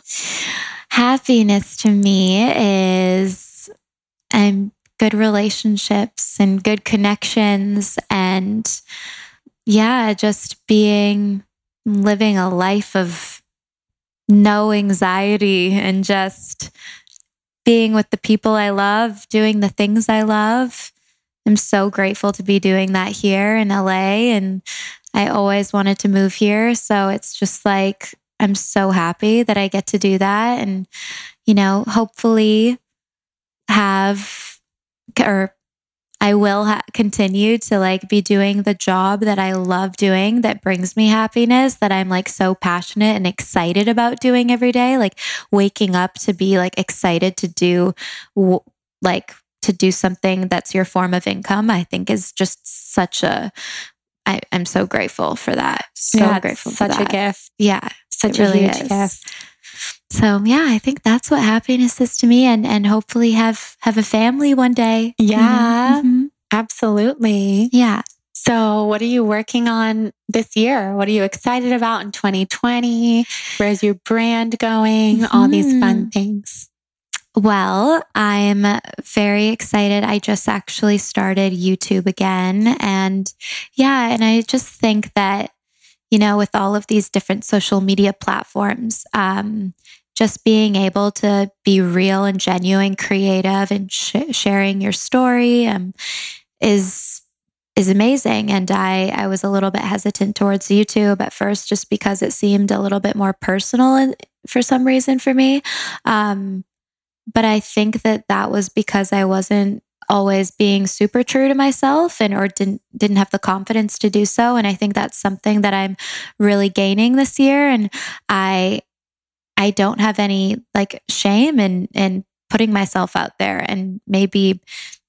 [SPEAKER 2] Happiness to me is um, good relationships and good connections, and yeah, just being living a life of no anxiety and just being with the people I love, doing the things I love. I'm so grateful to be doing that here in LA, and I always wanted to move here. So it's just like, I'm so happy that I get to do that. And, you know, hopefully have, or I will ha- continue to like be doing the job that I love doing that brings me happiness that I'm like so passionate and excited about doing every day. Like waking up to be like excited to do w- like to do something that's your form of income, I think is just such a I, am so grateful for that. So
[SPEAKER 1] yeah,
[SPEAKER 2] grateful.
[SPEAKER 1] such
[SPEAKER 2] a
[SPEAKER 1] gift.
[SPEAKER 2] Yeah.
[SPEAKER 1] Such a huge is. gift.
[SPEAKER 2] So yeah, I think that's what happiness is to me and and hopefully have have a family one day.
[SPEAKER 1] Yeah. Mm-hmm. Absolutely.
[SPEAKER 2] Yeah.
[SPEAKER 1] So, what are you working on this year? What are you excited about in 2020? Where's your brand going? Mm-hmm. All these fun mm-hmm. things.
[SPEAKER 2] Well, I'm very excited. I just actually started YouTube again. And yeah, and I just think that, you know, with all of these different social media platforms, um, just being able to be real and genuine, creative, and sh- sharing your story um, is is amazing. And I I was a little bit hesitant towards YouTube at first, just because it seemed a little bit more personal for some reason for me. Um, but I think that that was because I wasn't always being super true to myself and or didn't didn't have the confidence to do so and I think that's something that I'm really gaining this year and I I don't have any like shame in in putting myself out there and maybe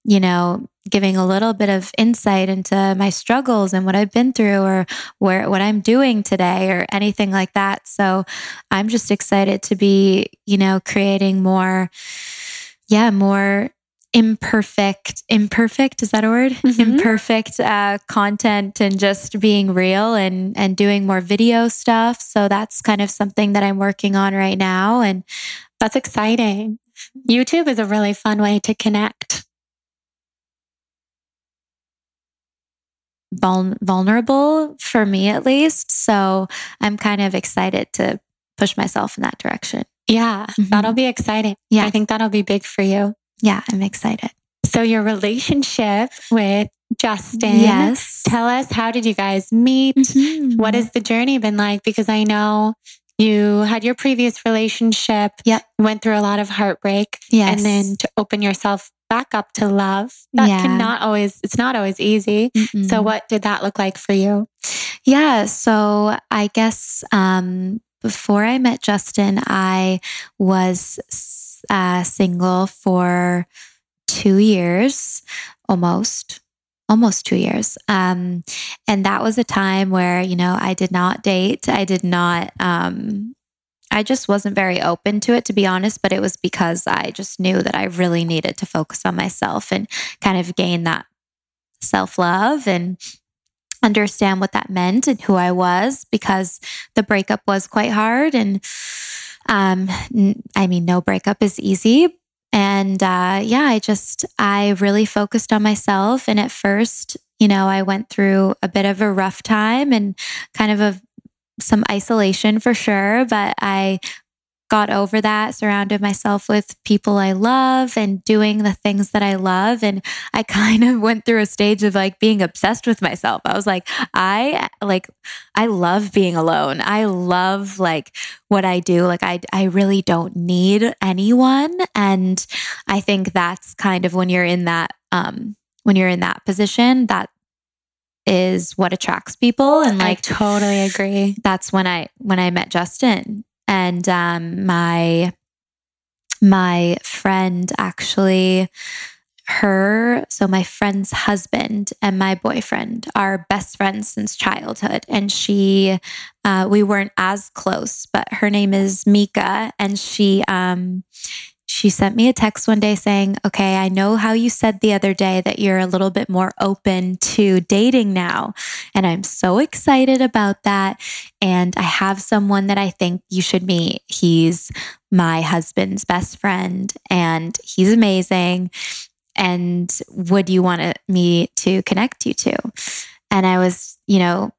[SPEAKER 2] you know giving a little bit of insight into my struggles and what I've been through or where what I'm doing today or anything like that. So I'm just excited to be, you know, creating more yeah, more imperfect imperfect is that a word mm-hmm. imperfect uh, content and just being real and and doing more video stuff so that's kind of something that i'm working on right now and
[SPEAKER 1] that's exciting youtube is a really fun way to connect
[SPEAKER 2] vul- vulnerable for me at least. So I'm kind of excited to push myself in that direction.
[SPEAKER 1] Yeah, mm-hmm. that'll be exciting. Yeah. I think that'll be big for you.
[SPEAKER 2] Yeah, I'm excited.
[SPEAKER 1] So your relationship with Justin.
[SPEAKER 2] Yes.
[SPEAKER 1] Tell us how did you guys meet? Mm-hmm. What has the journey been like? Because I know you had your previous relationship.
[SPEAKER 2] Yep.
[SPEAKER 1] Went through a lot of heartbreak.
[SPEAKER 2] Yes.
[SPEAKER 1] And then to open yourself back up to love. That yeah. cannot always, it's not always easy. mm So what did that look like for you?
[SPEAKER 2] Yeah. So I guess, um, before I met Justin, I was uh, single for two years, almost, almost two years. Um, and that was a time where, you know, I did not date. I did not, um, I just wasn't very open to it, to be honest, but it was because I just knew that I really needed to focus on myself and kind of gain that self love and understand what that meant and who I was because the breakup was quite hard. And um, I mean, no breakup is easy. And uh, yeah, I just, I really focused on myself. And at first, you know, I went through a bit of a rough time and kind of a some isolation for sure, but I got over that, surrounded myself with people I love and doing the things that I love. And I kind of went through a stage of like being obsessed with myself. I was like, I like, I love being alone. I love like what I do. Like, I, I really don't need anyone. And I think that's kind of when you're in that, um, when you're in that position, that is what attracts people and like
[SPEAKER 1] I totally agree.
[SPEAKER 2] That's when I when I met Justin and um my my friend actually her so my friend's husband and my boyfriend are best friends since childhood. And she uh, we weren't as close but her name is mika. And she um she sent me a text one day saying, Okay, I know how you said the other day that you're a little bit more open to dating now. And I'm so excited about that. And I have someone that I think you should meet. He's my husband's best friend and he's amazing. And would you want me to connect you to? And I was, you know,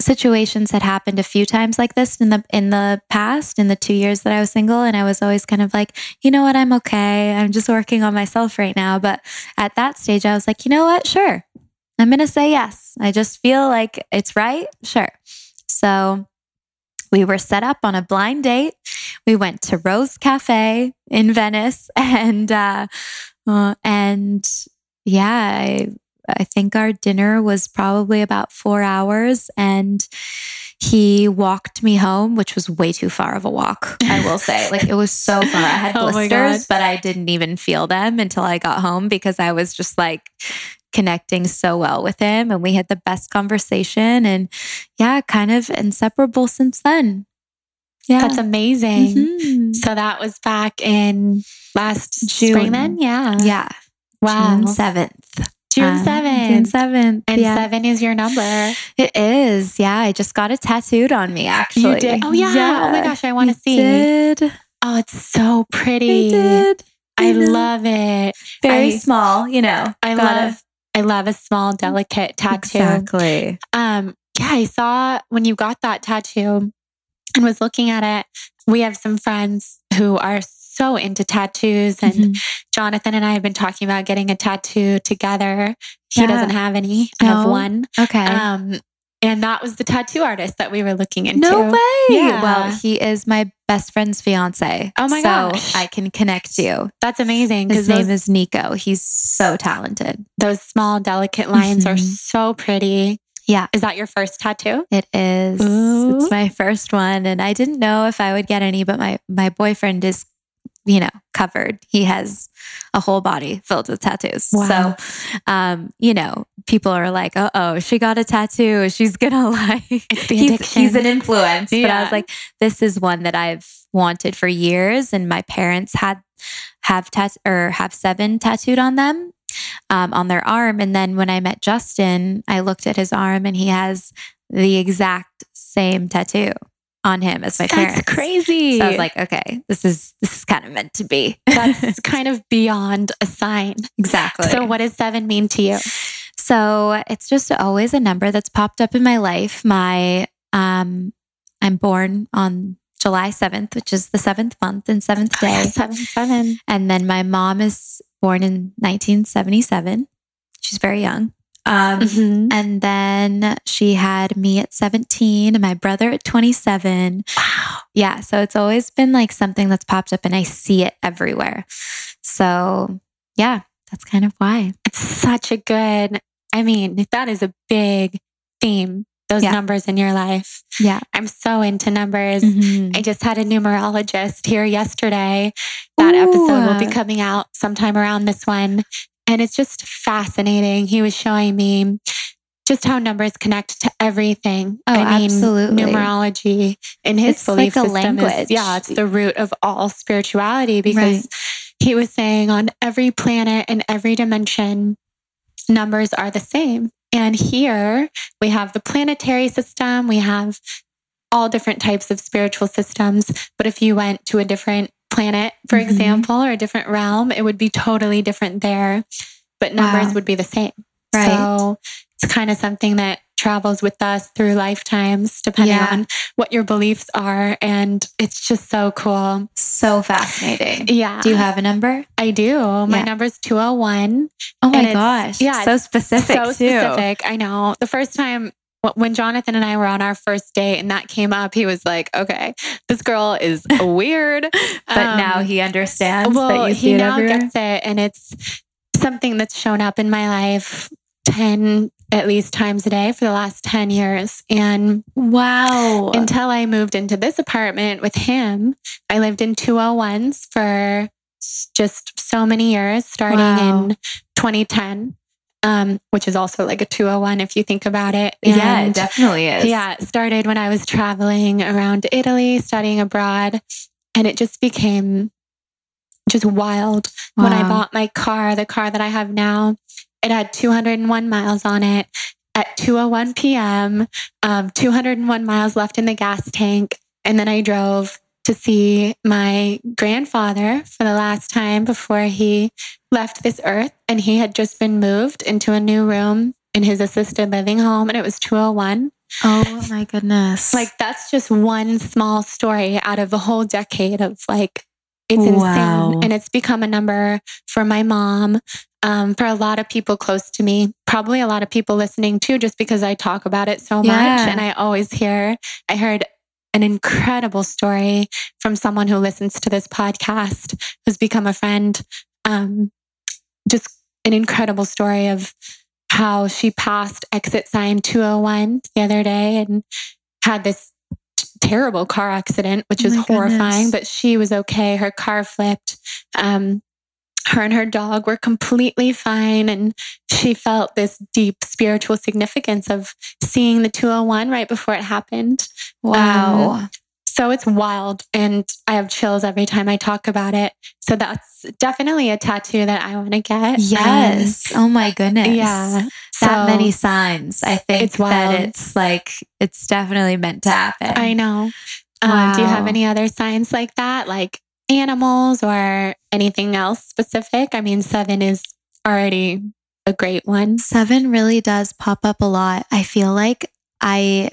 [SPEAKER 2] situations had happened a few times like this in the in the past in the 2 years that I was single and I was always kind of like you know what? I'm okay. I'm just working on myself right now. But at that stage I was like you know what? Sure. I'm going to say yes. I just feel like it's right. Sure. So we were set up on a blind date. We went to Rose Cafe in Venice and uh, uh and yeah I I think our dinner was probably about four hours and he walked me home, which was way too far of a walk, I will say. Like it was so far. I had
[SPEAKER 1] Oh
[SPEAKER 2] blisters, but I didn't even feel them until I got home because I was just like connecting so well with him and we had the best conversation and yeah, kind of inseparable since then. Yeah.
[SPEAKER 1] That's amazing.
[SPEAKER 2] Mhm.
[SPEAKER 1] So that was back in last
[SPEAKER 2] June.
[SPEAKER 1] spring then? Yeah.
[SPEAKER 2] Yeah.
[SPEAKER 1] Wow.
[SPEAKER 2] June 7th.
[SPEAKER 1] June
[SPEAKER 2] Um,
[SPEAKER 1] 7th.
[SPEAKER 2] June 7th.
[SPEAKER 1] and
[SPEAKER 2] yeah.
[SPEAKER 1] seven is your number.
[SPEAKER 2] It is. Yeah. I just got it tattooed on me actually.
[SPEAKER 1] You did? Oh, yeah. Oh my gosh, I want to see.
[SPEAKER 2] Did.
[SPEAKER 1] Oh, it's so
[SPEAKER 2] I
[SPEAKER 1] pretty.
[SPEAKER 2] did.
[SPEAKER 1] I love it.
[SPEAKER 2] Very
[SPEAKER 1] I-
[SPEAKER 2] small, you know.
[SPEAKER 1] I love I love a small delicate tattoo.
[SPEAKER 2] Exactly.
[SPEAKER 1] Um yeah, I saw when you got that tattoo and was looking at it. We have some friends who are so into tattoos and
[SPEAKER 2] Mhm.
[SPEAKER 1] Jonathan and I have been talking about getting a tattoo together. He
[SPEAKER 2] Yeah.
[SPEAKER 1] doesn't have any. I have one.
[SPEAKER 2] Okay.
[SPEAKER 1] Um and that was the tattoo artist that we were looking into.
[SPEAKER 2] no way.
[SPEAKER 1] Yeah.
[SPEAKER 2] Well, he is my best friend's fiance.
[SPEAKER 1] Oh my
[SPEAKER 2] so
[SPEAKER 1] gosh.
[SPEAKER 2] I can connect you.
[SPEAKER 1] That's amazing
[SPEAKER 2] His name
[SPEAKER 1] those,
[SPEAKER 2] is Nico. He's so talented.
[SPEAKER 1] those small delicate lines are
[SPEAKER 2] Mhm.
[SPEAKER 1] so pretty.
[SPEAKER 2] Yeah.
[SPEAKER 1] Is that your first tattoo?
[SPEAKER 2] It is.
[SPEAKER 1] Ooh.
[SPEAKER 2] It's my first one, and I didn't know if I would get any, but my my boyfriend is, you know, covered. He has a whole body filled with tattoos.
[SPEAKER 1] Wow.
[SPEAKER 2] So, um, you know, people are like, "Uh oh, she got a tattoo. She's gonna like." He's, he's an influence. But I was like, this is one that I've wanted for years, and my parents had have tat or have seven tattooed on them. Um, on their arm. And then when I met Justin, I looked at his arm and he has the exact same tattoo on him as my
[SPEAKER 1] That's
[SPEAKER 2] parents.
[SPEAKER 1] crazy.
[SPEAKER 2] So I was like, okay, this is this is kind of meant to be.
[SPEAKER 1] that's kind of beyond a sign.
[SPEAKER 2] exactly.
[SPEAKER 1] So, what does seven mean to you?
[SPEAKER 2] So it's just always a number that's popped up in my life. My um I'm born on July 7th, which is the seventh month and seventh day.
[SPEAKER 1] Seven, seven.
[SPEAKER 2] And then my mom is born in 1977. She's very young. Um,
[SPEAKER 1] Mhm.
[SPEAKER 2] And then she had me at 17 and my brother at 27.
[SPEAKER 1] Wow.
[SPEAKER 2] Yeah. So it's always been like something that's popped up and I see it everywhere. So yeah, that's kind of why.
[SPEAKER 1] It's such a good, I mean, that is a big theme, those
[SPEAKER 2] Yeah.
[SPEAKER 1] numbers in your life.
[SPEAKER 2] Yeah.
[SPEAKER 1] I'm so into numbers.
[SPEAKER 2] Mhm.
[SPEAKER 1] I just had a numerologist here yesterday. That episode will be coming out sometime around this one. And it's just fascinating. He was showing me just how numbers connect to everything.
[SPEAKER 2] Oh,
[SPEAKER 1] I mean,
[SPEAKER 2] absolutely.
[SPEAKER 1] numerology in his
[SPEAKER 2] It's
[SPEAKER 1] belief
[SPEAKER 2] like
[SPEAKER 1] system is,
[SPEAKER 2] language.
[SPEAKER 1] yeah, it's the root of all spirituality because
[SPEAKER 2] Right.
[SPEAKER 1] he was saying on every planet and every dimension, numbers are the same. And here we have the planetary system, we have all different types of spiritual systems. But if you went to a different planet, for
[SPEAKER 2] Mhm.
[SPEAKER 1] example, or a different realm, it would be totally different there. But numbers
[SPEAKER 2] Wow.
[SPEAKER 1] would be the same.
[SPEAKER 2] Right.
[SPEAKER 1] So it's kind of something that travels with us through lifetimes, depending
[SPEAKER 2] Yeah.
[SPEAKER 1] on what your beliefs are. And it's just so cool.
[SPEAKER 2] So fascinating.
[SPEAKER 1] Yeah.
[SPEAKER 2] Do you have a number?
[SPEAKER 1] I do. My
[SPEAKER 2] Yeah.
[SPEAKER 1] is 201.
[SPEAKER 2] Oh my gosh.
[SPEAKER 1] yeah,
[SPEAKER 2] So specific
[SPEAKER 1] so
[SPEAKER 2] too.
[SPEAKER 1] specific. I know. The first time when Jonathan and I were on our first date and that came up, he was like, okay, this girl is weird.
[SPEAKER 2] But
[SPEAKER 1] Um,
[SPEAKER 2] now he understands
[SPEAKER 1] well,
[SPEAKER 2] that you see
[SPEAKER 1] he
[SPEAKER 2] it
[SPEAKER 1] now
[SPEAKER 2] everywhere.
[SPEAKER 1] gets it. And it's something that's shown up in my life 10 at least times a day for the last 10 years. And
[SPEAKER 2] wow.
[SPEAKER 1] until I moved into this apartment with him, I lived in 201s for just so many years, starting
[SPEAKER 2] Wow.
[SPEAKER 1] in 2010, um, which is also like a 201 if you think about it.
[SPEAKER 2] yeah, it definitely is.
[SPEAKER 1] yeah, it started when I was traveling around Italy, studying abroad, and it just became just wild. When I bought my car, the car that I have now, it had 201 miles on it at 2:01 p.m. Um, 201 miles left in the gas tank, and then I drove to see my grandfather for the last time before he left this earth, and he had just been moved into a new room in his assisted living home, and it was 201.
[SPEAKER 2] Oh my goodness.
[SPEAKER 1] Like that's just one small story out of a whole decade of like it's
[SPEAKER 2] Wow.
[SPEAKER 1] insane and it's become a number for my mom um, for a lot of people close to me probably a lot of people listening too just because i talk about it so much and i always hear i heard an incredible story from someone who listens to this podcast who's become a friend um, just an incredible story of how she passed exit sign 201 the other day and had this terrible car accident, which
[SPEAKER 2] Oh
[SPEAKER 1] was horrifying,
[SPEAKER 2] goodness.
[SPEAKER 1] but she was okay. Her car flipped. Um, her and her dog were completely fine. And she felt this deep spiritual significance of seeing the 201 right before it happened.
[SPEAKER 2] Wow.
[SPEAKER 1] So it's wild. And I have chills every time I talk about it. So that's definitely a tattoo that I want to get.
[SPEAKER 2] yes. oh my goodness.
[SPEAKER 1] Um, yeah.
[SPEAKER 2] That
[SPEAKER 1] So-
[SPEAKER 2] many signs. I think
[SPEAKER 1] It's
[SPEAKER 2] that it's like, it's definitely meant to happen.
[SPEAKER 1] I know. Um, do you have any other signs like that, like animals or anything else specific? I mean, seven is already a great one.
[SPEAKER 2] Seven really does pop up a lot. I feel like I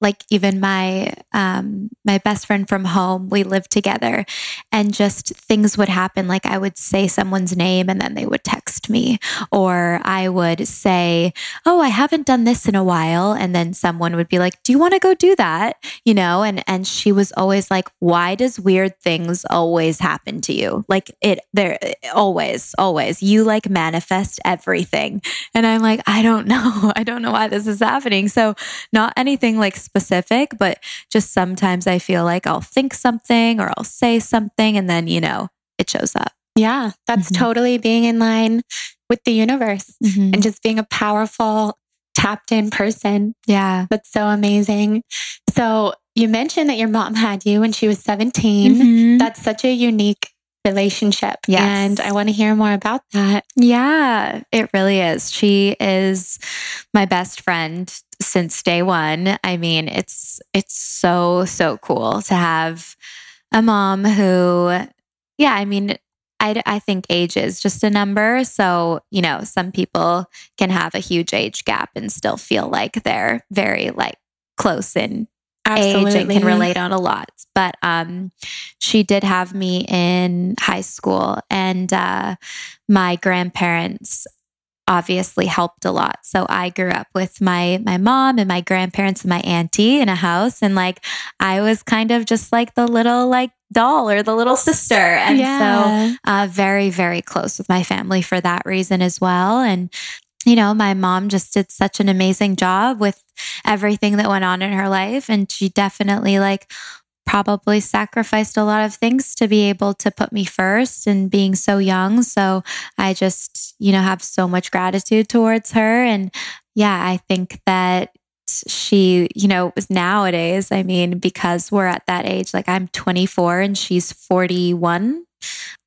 [SPEAKER 2] like even my um my best friend from home, we lived together and just things would happen like I would say someone's name and then they would text me or I would say, "Oh, I haven't done this in a while." And then someone would be like, "Do you want to go do that?" You know, and and she was always like, "Why does weird things always happen to you?" Like it there always always you like manifest everything. And I'm like, I don't know. I don't know why this is happening. So, not anything like specific, but just sometimes I feel like I'll think something or I'll say something and then, you know, it shows up.
[SPEAKER 1] Yeah, that's
[SPEAKER 2] Mhm.
[SPEAKER 1] totally being in line with the universe and just being a powerful, tapped in person.
[SPEAKER 2] Yeah.
[SPEAKER 1] That's so amazing. So you mentioned that your mom had you when she was 17.
[SPEAKER 2] Mhm.
[SPEAKER 1] That's such a unique relationship.
[SPEAKER 2] Yes.
[SPEAKER 1] And I want to hear more about that.
[SPEAKER 2] Yeah, it really is. She is my best friend since day one. I mean, it's it's so so cool to have a mom who, yeah, I mean, I I think age is just a number. So you know, some people can have a huge age gap and still feel like they're very like close in age and can relate on a lot. But um, she did have me in high school, and uh, my grandparents obviously helped a lot. So I grew up with my my mom and my grandparents and my auntie in a house, and like I was kind of just like the little like doll or the little sister, and so uh, very, very close with my family for that reason as well. And, you know, my mom just did such an amazing job with everything that went on in her life. And she definitely, like, probably sacrificed a lot of things to be able to put me first and being so young. So I just, you know, have so much gratitude towards her. And yeah, I think that she, you know, was nowadays, I mean, because we're at that age, like I'm 24 and she's 41.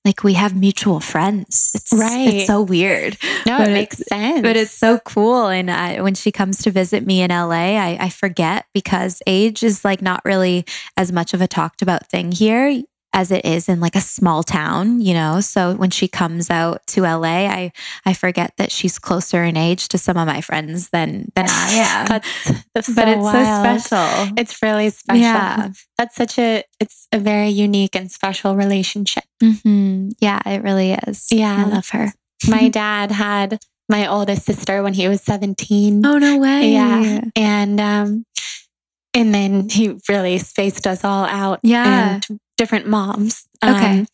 [SPEAKER 2] Like we have mutual friends. It's
[SPEAKER 1] Right.
[SPEAKER 2] It's so weird,
[SPEAKER 1] no,
[SPEAKER 2] but
[SPEAKER 1] it
[SPEAKER 2] it-
[SPEAKER 1] makes sense.
[SPEAKER 2] but it's so cool. And I, when she comes to visit me in LA, I, I forget because age is like not really as much of a talked about thing here as it is in like a small town, you know. So when she comes out to LA, I I forget that she's closer in age to some of my friends than than I am.
[SPEAKER 1] That's, that's
[SPEAKER 2] but
[SPEAKER 1] so
[SPEAKER 2] it's
[SPEAKER 1] wild.
[SPEAKER 2] so special.
[SPEAKER 1] It's really special.
[SPEAKER 2] Yeah.
[SPEAKER 1] That's such a it's a very unique and special relationship.
[SPEAKER 2] hmm Yeah, it really is.
[SPEAKER 1] Yeah.
[SPEAKER 2] I love her.
[SPEAKER 1] My dad had my oldest sister when he was 17.
[SPEAKER 2] Oh no way!
[SPEAKER 1] Yeah. And um and then he really spaced us all out.
[SPEAKER 2] Yeah.
[SPEAKER 1] And different moms.
[SPEAKER 2] Okay.
[SPEAKER 1] Um,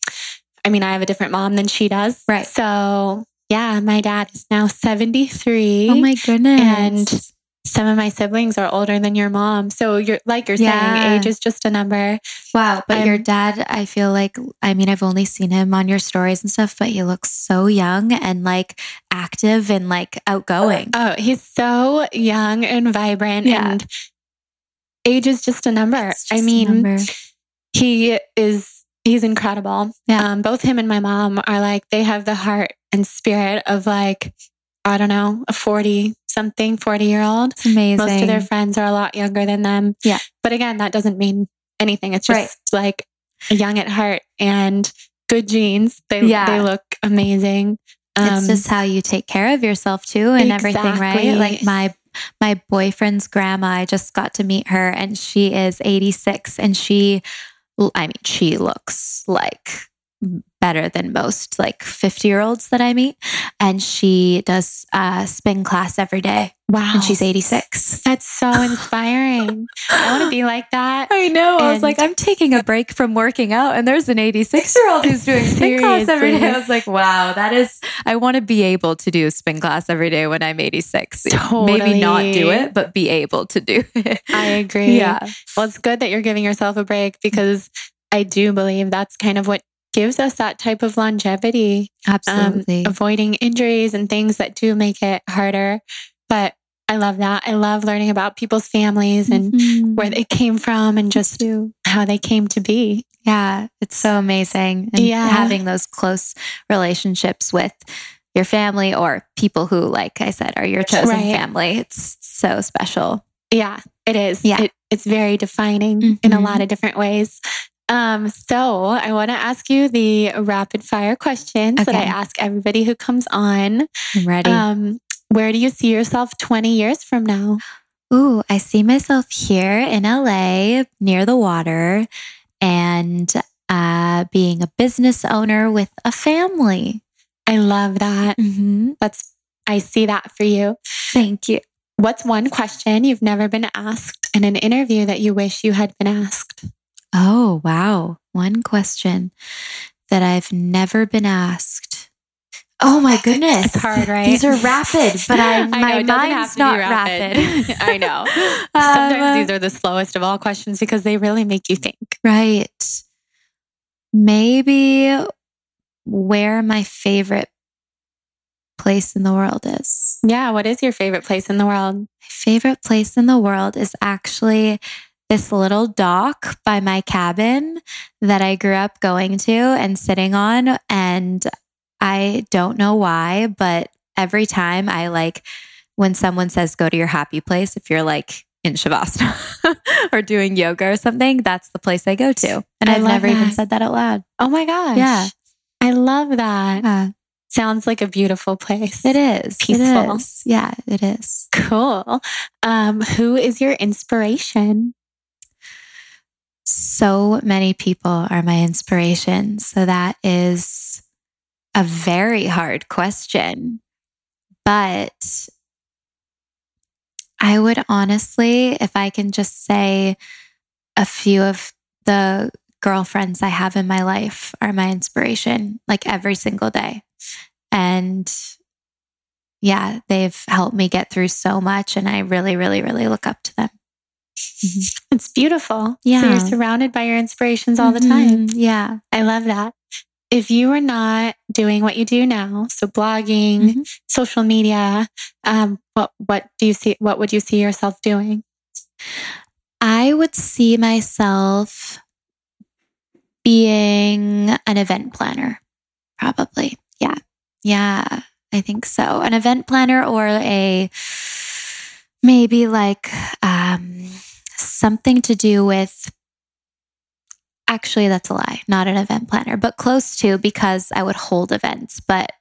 [SPEAKER 1] I mean, I have a different mom than she does.
[SPEAKER 2] Right.
[SPEAKER 1] So yeah, my dad is now 73.
[SPEAKER 2] Oh my goodness!
[SPEAKER 1] And some of my siblings are older than your mom. So you're like you're
[SPEAKER 2] Yeah.
[SPEAKER 1] saying, age is just a number.
[SPEAKER 2] Wow, but your dad, I feel like, I mean, I've only seen him on your stories and stuff, but he looks so young and like active and like outgoing.
[SPEAKER 1] Oh, he's so young and vibrant
[SPEAKER 2] Yeah.
[SPEAKER 1] and age is just a number. I
[SPEAKER 2] just a
[SPEAKER 1] mean,
[SPEAKER 2] number.
[SPEAKER 1] He is he's incredible.
[SPEAKER 2] Yeah.
[SPEAKER 1] Um, both him and my mom are like they have the heart and spirit of like I don't know a forty something forty year old.
[SPEAKER 2] it's amazing.
[SPEAKER 1] Most of their friends are a lot younger than them.
[SPEAKER 2] Yeah.
[SPEAKER 1] but again, that doesn't mean anything. It's just
[SPEAKER 2] Right.
[SPEAKER 1] like young at heart and good genes. They
[SPEAKER 2] Yeah.
[SPEAKER 1] they look amazing.
[SPEAKER 2] it's
[SPEAKER 1] Um,
[SPEAKER 2] just how you take care of yourself too and everything, right? Like my my boyfriend's grandma, I just got to meet her and she is 86 and she I mean, she looks like better than most like 50 year olds that I meet. And she does uh, spin class every day.
[SPEAKER 1] Wow.
[SPEAKER 2] And she's 86.
[SPEAKER 1] That's so inspiring. I want to be like that.
[SPEAKER 2] I know. I was like, I'm taking a break from working out, and there's an 86 year old who's doing spin class every day. I was like, wow, that is, I want to be able to do spin class every day when I'm 86. Totally. Maybe not do it, but be able to do it.
[SPEAKER 1] I agree.
[SPEAKER 2] Yeah.
[SPEAKER 1] Well, it's good that you're giving yourself a break because I do believe that's kind of what gives us that type of longevity, um,
[SPEAKER 2] Absolutely.
[SPEAKER 1] avoiding injuries and things that do make it harder. But I love that. I love learning about people's families and
[SPEAKER 2] Mhm.
[SPEAKER 1] where they came from and just how they came to be.
[SPEAKER 2] Yeah, it's so amazing. And
[SPEAKER 1] Yeah.
[SPEAKER 2] having those close relationships with your family or people who, like I said, are your chosen
[SPEAKER 1] Right.
[SPEAKER 2] family. It's so special.
[SPEAKER 1] Yeah, it is.
[SPEAKER 2] Yeah.
[SPEAKER 1] It, it's very defining in a
[SPEAKER 2] Mhm.
[SPEAKER 1] lot of different ways. Um, so I want to ask you the rapid fire questions that I ask everybody who comes on.
[SPEAKER 2] I'm ready.
[SPEAKER 1] Um, where do you see yourself 20 years from now?
[SPEAKER 2] Ooh, I see myself here in LA near the water and uh, being a business owner with a family.
[SPEAKER 1] I love that.
[SPEAKER 2] Mm-hmm.
[SPEAKER 1] That's, I see that for you.
[SPEAKER 2] Thank you.
[SPEAKER 1] What's one question you've never been asked in an interview that you wish you had been asked?
[SPEAKER 2] Oh, wow. One question that I've never been asked. Oh my goodness.
[SPEAKER 1] It's hard, right?
[SPEAKER 2] These are rapid, but I,
[SPEAKER 1] I know,
[SPEAKER 2] my
[SPEAKER 1] it doesn't
[SPEAKER 2] mind's not
[SPEAKER 1] rapid.
[SPEAKER 2] rapid.
[SPEAKER 1] I know.
[SPEAKER 2] Um,
[SPEAKER 1] Sometimes these are the slowest of all questions because they really make you think.
[SPEAKER 2] Right. Maybe where my favorite place in the world is.
[SPEAKER 1] Yeah. What is your favorite place in the world?
[SPEAKER 2] My favorite place in the world is actually this little dock by my cabin that I grew up going to and sitting on. And I don't know why, but every time I like when someone says go to your happy place, if you're like in Shavasana or doing yoga or something, that's the place I go to. And
[SPEAKER 1] I
[SPEAKER 2] I've
[SPEAKER 1] love
[SPEAKER 2] never even said that out loud.
[SPEAKER 1] Oh my gosh.
[SPEAKER 2] Yeah.
[SPEAKER 1] I love that.
[SPEAKER 2] Yeah,
[SPEAKER 1] Sounds like a beautiful place.
[SPEAKER 2] it is.
[SPEAKER 1] Peaceful.
[SPEAKER 2] It is. Yeah, it is.
[SPEAKER 1] Cool. Um, who is your inspiration?
[SPEAKER 2] So many people are my inspiration. So that is a very hard question. But I would honestly, if I can just say a few of the girlfriends I have in my life are my inspiration, like every single day. And yeah, they've helped me get through so much. And I really, really, really look up to them.
[SPEAKER 1] It's beautiful.
[SPEAKER 2] Yeah.
[SPEAKER 1] So you're surrounded by your inspirations all the time.
[SPEAKER 2] Mhm. Yeah.
[SPEAKER 1] I love that. If you were not doing what you do now, so blogging,
[SPEAKER 2] Mhm.
[SPEAKER 1] social media, um, what what do you see? What would you see yourself doing?
[SPEAKER 2] I would see myself being an event planner, probably. Yeah. Yeah. I think so. An event planner or a maybe like um, something to do with. Actually, that's a lie. Not an event planner, but close to because I would hold events, but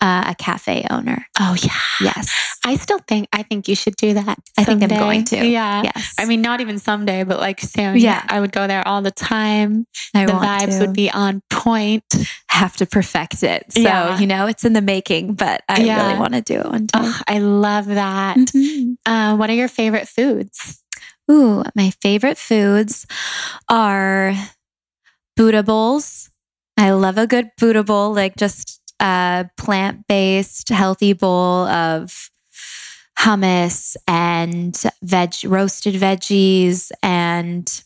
[SPEAKER 2] uh, a cafe owner.
[SPEAKER 1] Oh yeah.
[SPEAKER 2] Yes.
[SPEAKER 1] I still think I think you should do that.
[SPEAKER 2] I think I'm going to.
[SPEAKER 1] Yeah.
[SPEAKER 2] Yes.
[SPEAKER 1] I mean, not even someday, but like soon.
[SPEAKER 2] Yeah.
[SPEAKER 1] I would go there all the time.
[SPEAKER 2] I
[SPEAKER 1] the vibes
[SPEAKER 2] to.
[SPEAKER 1] would be on point.
[SPEAKER 2] have to perfect it. So,
[SPEAKER 1] Yeah.
[SPEAKER 2] you know, it's in the making, but I
[SPEAKER 1] Yeah.
[SPEAKER 2] really want to do it one time.
[SPEAKER 1] Oh, I love that.
[SPEAKER 2] Mhm.
[SPEAKER 1] Uh, what are your favorite foods?
[SPEAKER 2] Ooh, my favorite foods are Buddha bowls. I love a good Buddha bowl, like just a plant based, healthy bowl of hummus and veg, roasted veggies and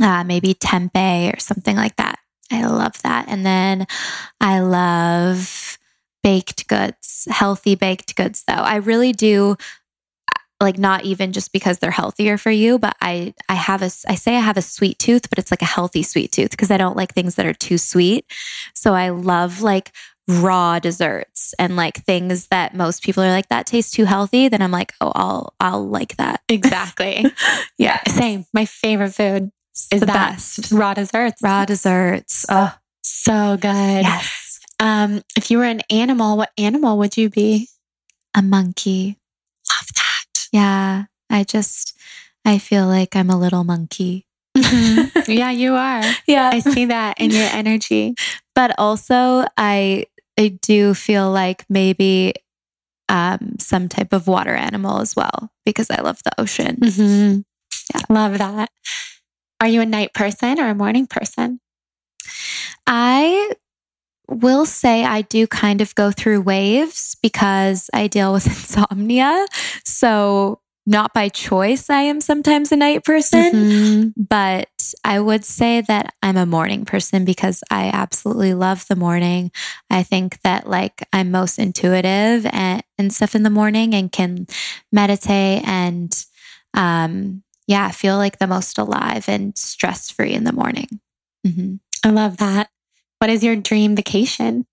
[SPEAKER 2] uh, maybe tempeh or something like that. I love that. And then I love baked goods, healthy baked goods, though. I really do like not even just because they're healthier for you but i i have a i say i have a sweet tooth but it's like a healthy sweet tooth because i don't like things that are too sweet so i love like raw desserts and like things that most people are like that tastes too healthy then i'm like oh i'll i'll like that
[SPEAKER 1] Exactly.
[SPEAKER 2] yeah
[SPEAKER 1] Same. My favorite food is
[SPEAKER 2] the
[SPEAKER 1] that
[SPEAKER 2] best
[SPEAKER 1] raw desserts.
[SPEAKER 2] raw desserts oh
[SPEAKER 1] So good.
[SPEAKER 2] yes
[SPEAKER 1] Um, if you were an animal, what animal would you be?
[SPEAKER 2] a monkey. Yeah i just i feel like i'm a little monkey
[SPEAKER 1] Mhm. Yeah, you are.
[SPEAKER 2] Yeah.
[SPEAKER 1] I see that in your energy.
[SPEAKER 2] but also I I do feel like maybe um, some type of water animal as well because I love the ocean.
[SPEAKER 1] Mm-hmm.
[SPEAKER 2] Yeah.
[SPEAKER 1] Love that. Are you a night person or a morning person?
[SPEAKER 2] I will say I do kind of go through waves because I deal with insomnia. So, not by choice, I am sometimes a night person,
[SPEAKER 1] Mhm.
[SPEAKER 2] but I would say that I'm a morning person because I absolutely love the morning. I think that like I'm most intuitive and, and stuff in the morning and can meditate and, um, yeah, I feel like the most alive and stress free in the morning. hmm
[SPEAKER 1] I love that. What is your dream vacation?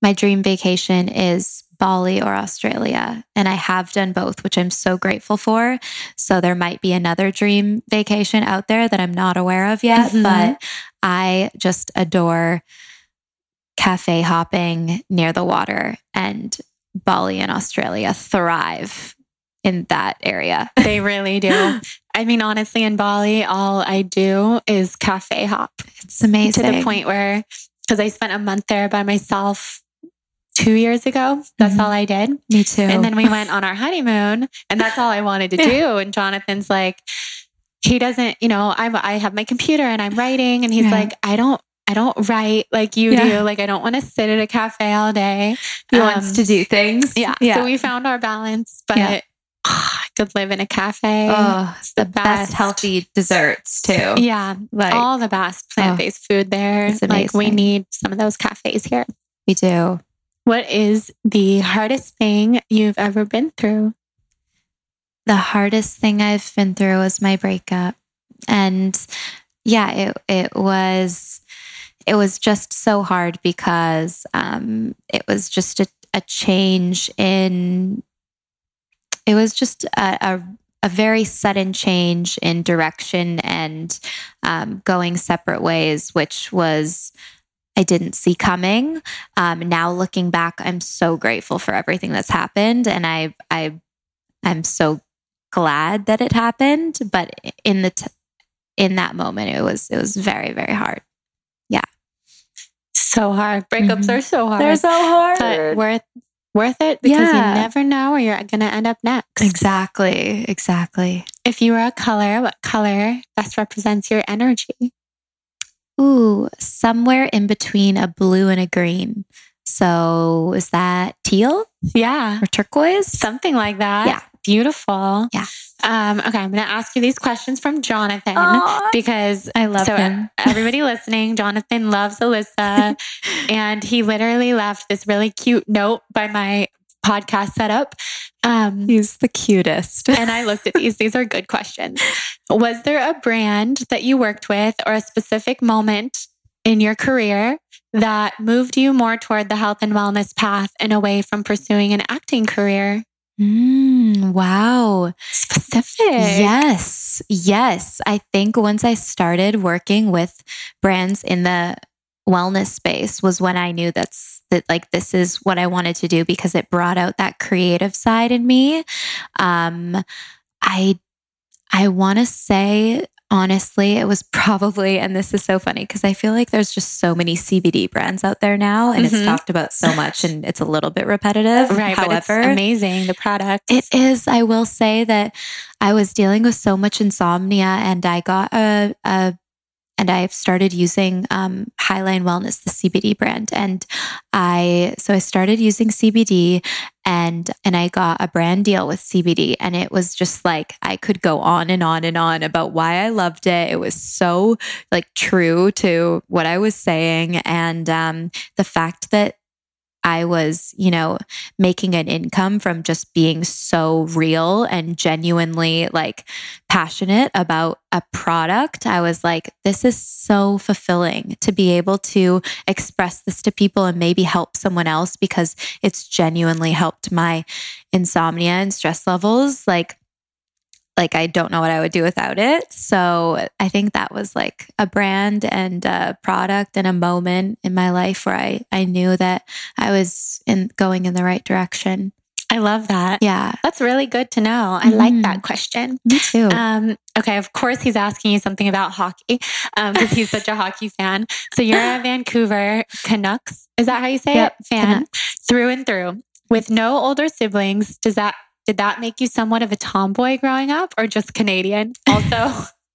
[SPEAKER 2] my dream vacation is Bali or Australia. And I have done both, which I'm so grateful for. So there might be another dream vacation out there that I'm not aware of yet,
[SPEAKER 1] Mhm.
[SPEAKER 2] but I just adore cafe hopping near the water and Bali and Australia thrive in that area.
[SPEAKER 1] They really do. I mean, honestly, in Bali, all I do is cafe hop
[SPEAKER 2] It's amazing.
[SPEAKER 1] to the point where, because I spent a month there by myself two years ago. That's
[SPEAKER 2] Mhm.
[SPEAKER 1] all I did.
[SPEAKER 2] Me too.
[SPEAKER 1] And then we went on our honeymoon, and that's all I wanted to do. And Jonathan's like, he doesn't, you know, I'm, I have my computer and I'm writing, and he's
[SPEAKER 2] Yeah.
[SPEAKER 1] like, I don't, I don't write like you
[SPEAKER 2] Yeah.
[SPEAKER 1] do. Like, I don't want to sit at a cafe all day.
[SPEAKER 2] he
[SPEAKER 1] Um,
[SPEAKER 2] wants to do things.
[SPEAKER 1] Yeah.
[SPEAKER 2] Yeah.
[SPEAKER 1] So we found our balance, but
[SPEAKER 2] Yeah.
[SPEAKER 1] Could live in a cafe.
[SPEAKER 2] oh,
[SPEAKER 1] It's
[SPEAKER 2] the best healthy desserts too.
[SPEAKER 1] Yeah.
[SPEAKER 2] Like
[SPEAKER 1] all the best plant based food there. Like, we need some of those cafes here.
[SPEAKER 2] we do.
[SPEAKER 1] What is the hardest thing you've ever been through?
[SPEAKER 2] the hardest thing I've been through was my breakup. And yeah, it it was it was just so hard because um it was just a, a change in it was just a, a a very sudden change in direction and um, going separate ways, which was I didn't see coming. Um, now looking back, I'm so grateful for everything that's happened, and I I I'm so glad that it happened. But in the t- in that moment, it was it was very very hard.
[SPEAKER 1] Yeah, so hard. Breakups
[SPEAKER 2] Mhm.
[SPEAKER 1] are so hard.
[SPEAKER 2] They're so hard.
[SPEAKER 1] but worth worth it because
[SPEAKER 2] Yeah.
[SPEAKER 1] you never know where you're going to end up next.
[SPEAKER 2] exactly, exactly.
[SPEAKER 1] If you were a color, what color best represents your energy?
[SPEAKER 2] Ooh, somewhere in between a blue and a green. So is that teal
[SPEAKER 1] Yeah.
[SPEAKER 2] or turquoise?
[SPEAKER 1] Something like that.
[SPEAKER 2] Yeah.
[SPEAKER 1] Beautiful.
[SPEAKER 2] Yeah.
[SPEAKER 1] Um, okay, I'm going to ask you these questions from Jonathan
[SPEAKER 2] Aw,
[SPEAKER 1] because
[SPEAKER 2] I love
[SPEAKER 1] so
[SPEAKER 2] him.
[SPEAKER 1] everybody listening, Jonathan loves Alyssa, and he literally left this really cute note by my podcast setup. Um,
[SPEAKER 2] He's the cutest.
[SPEAKER 1] and I looked at these. These are good questions. Was there a brand that you worked with or a specific moment in your career that moved you more toward the health and wellness path and away from pursuing an acting career?
[SPEAKER 2] Mm, wow.
[SPEAKER 1] Specific.
[SPEAKER 2] Yes. Yes. I think once I started working with brands in the wellness space was when I knew that's that like this is what I wanted to do because it brought out that creative side in me. Um I I want to say honestly it was probably and this is so funny because I feel like there's just so many CBD brands out there now and
[SPEAKER 1] Mhm.
[SPEAKER 2] it's talked about so much and it's a little bit repetitive.
[SPEAKER 1] Right.
[SPEAKER 2] However,
[SPEAKER 1] amazing. The product.
[SPEAKER 2] it is. I will say that I was dealing with so much insomnia, and I got a, a and I've started using um, Highline Wellness, the CBD brand, and I so I started using CBD, and and I got a brand deal with CBD, and it was just like I could go on and on and on about why I loved it. It was so like true to what I was saying, and um, the fact that I was, you know, making an income from just being so real and genuinely like passionate about a product. I was like, this is so fulfilling to be able to express this to people and maybe help someone else because it's genuinely helped my insomnia and stress levels. Like, like I don't know what I would do without it. So I think that was like a brand and a product and a moment in my life where I I knew that I was in going in the right direction.
[SPEAKER 1] I love that.
[SPEAKER 2] Yeah.
[SPEAKER 1] That's really good to know. I like
[SPEAKER 2] Mhm.
[SPEAKER 1] that question.
[SPEAKER 2] Me too.
[SPEAKER 1] Um, okay, of course he's asking you something about hockey because he's such a hockey fan. So you're a Vancouver Canucks. Is that how you say
[SPEAKER 2] Yep,
[SPEAKER 1] it? Fan through and through. With no older siblings, does that did that make you somewhat of a tomboy growing up or just Canadian? Also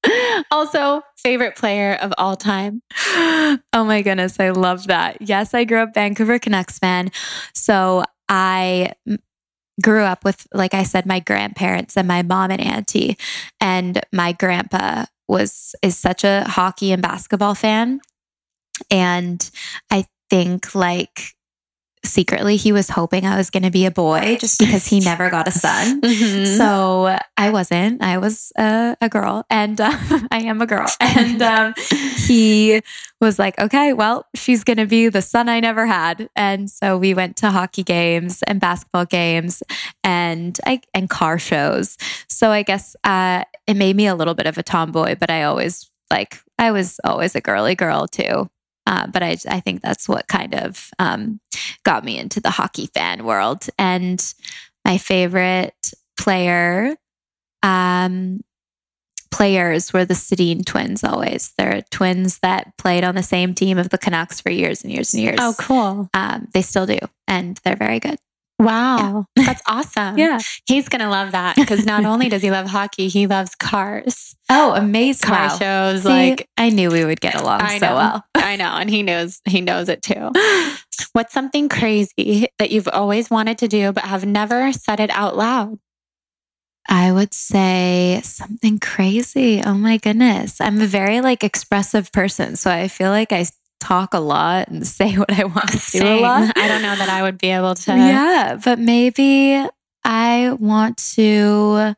[SPEAKER 1] also favorite player of all time.
[SPEAKER 2] oh my goodness, I love that. Yes, I grew up Vancouver Canucks fan. So I grew up with, like I said, my grandparents and my mom and auntie. And my grandpa was is such a hockey and basketball fan. And I think like secretly he was hoping I was going to be a boy just because he never got a son.
[SPEAKER 1] Mhm.
[SPEAKER 2] So I wasn't. I was a, a girl, and uh, I am a girl. And um, he was like, "Okay, well, she's going to be the son I never had." And so we went to hockey games and basketball games, and I and car shows. So I guess uh, it made me a little bit of a tomboy, but I always like I was always a girly girl too. Uh, but I, I think that's what kind of um, got me into the hockey fan world. And my favorite player, um, players were the Sedin twins always. They're twins that played on the same team of the Canucks for years and years and years.
[SPEAKER 1] Oh, cool.
[SPEAKER 2] Um, they still do. And they're very good.
[SPEAKER 1] Wow. That's awesome.
[SPEAKER 2] Yeah.
[SPEAKER 1] He's going to love that because not only does he love hockey, he loves cars,
[SPEAKER 2] Oh, amazing.
[SPEAKER 1] car
[SPEAKER 2] Wow.
[SPEAKER 1] shows.
[SPEAKER 2] See,
[SPEAKER 1] like,
[SPEAKER 2] I knew we would get along
[SPEAKER 1] I
[SPEAKER 2] so
[SPEAKER 1] know.
[SPEAKER 2] well.
[SPEAKER 1] I know. And he knows, he knows it too. What's something crazy that you've always wanted to do, but have never said it out loud?
[SPEAKER 2] I would say something crazy. Oh my goodness. I'm a very like expressive person. So I feel like I talk a lot and say what I want to do a lot.
[SPEAKER 1] I don't know that I would be able to.
[SPEAKER 2] Yeah, but maybe I want to.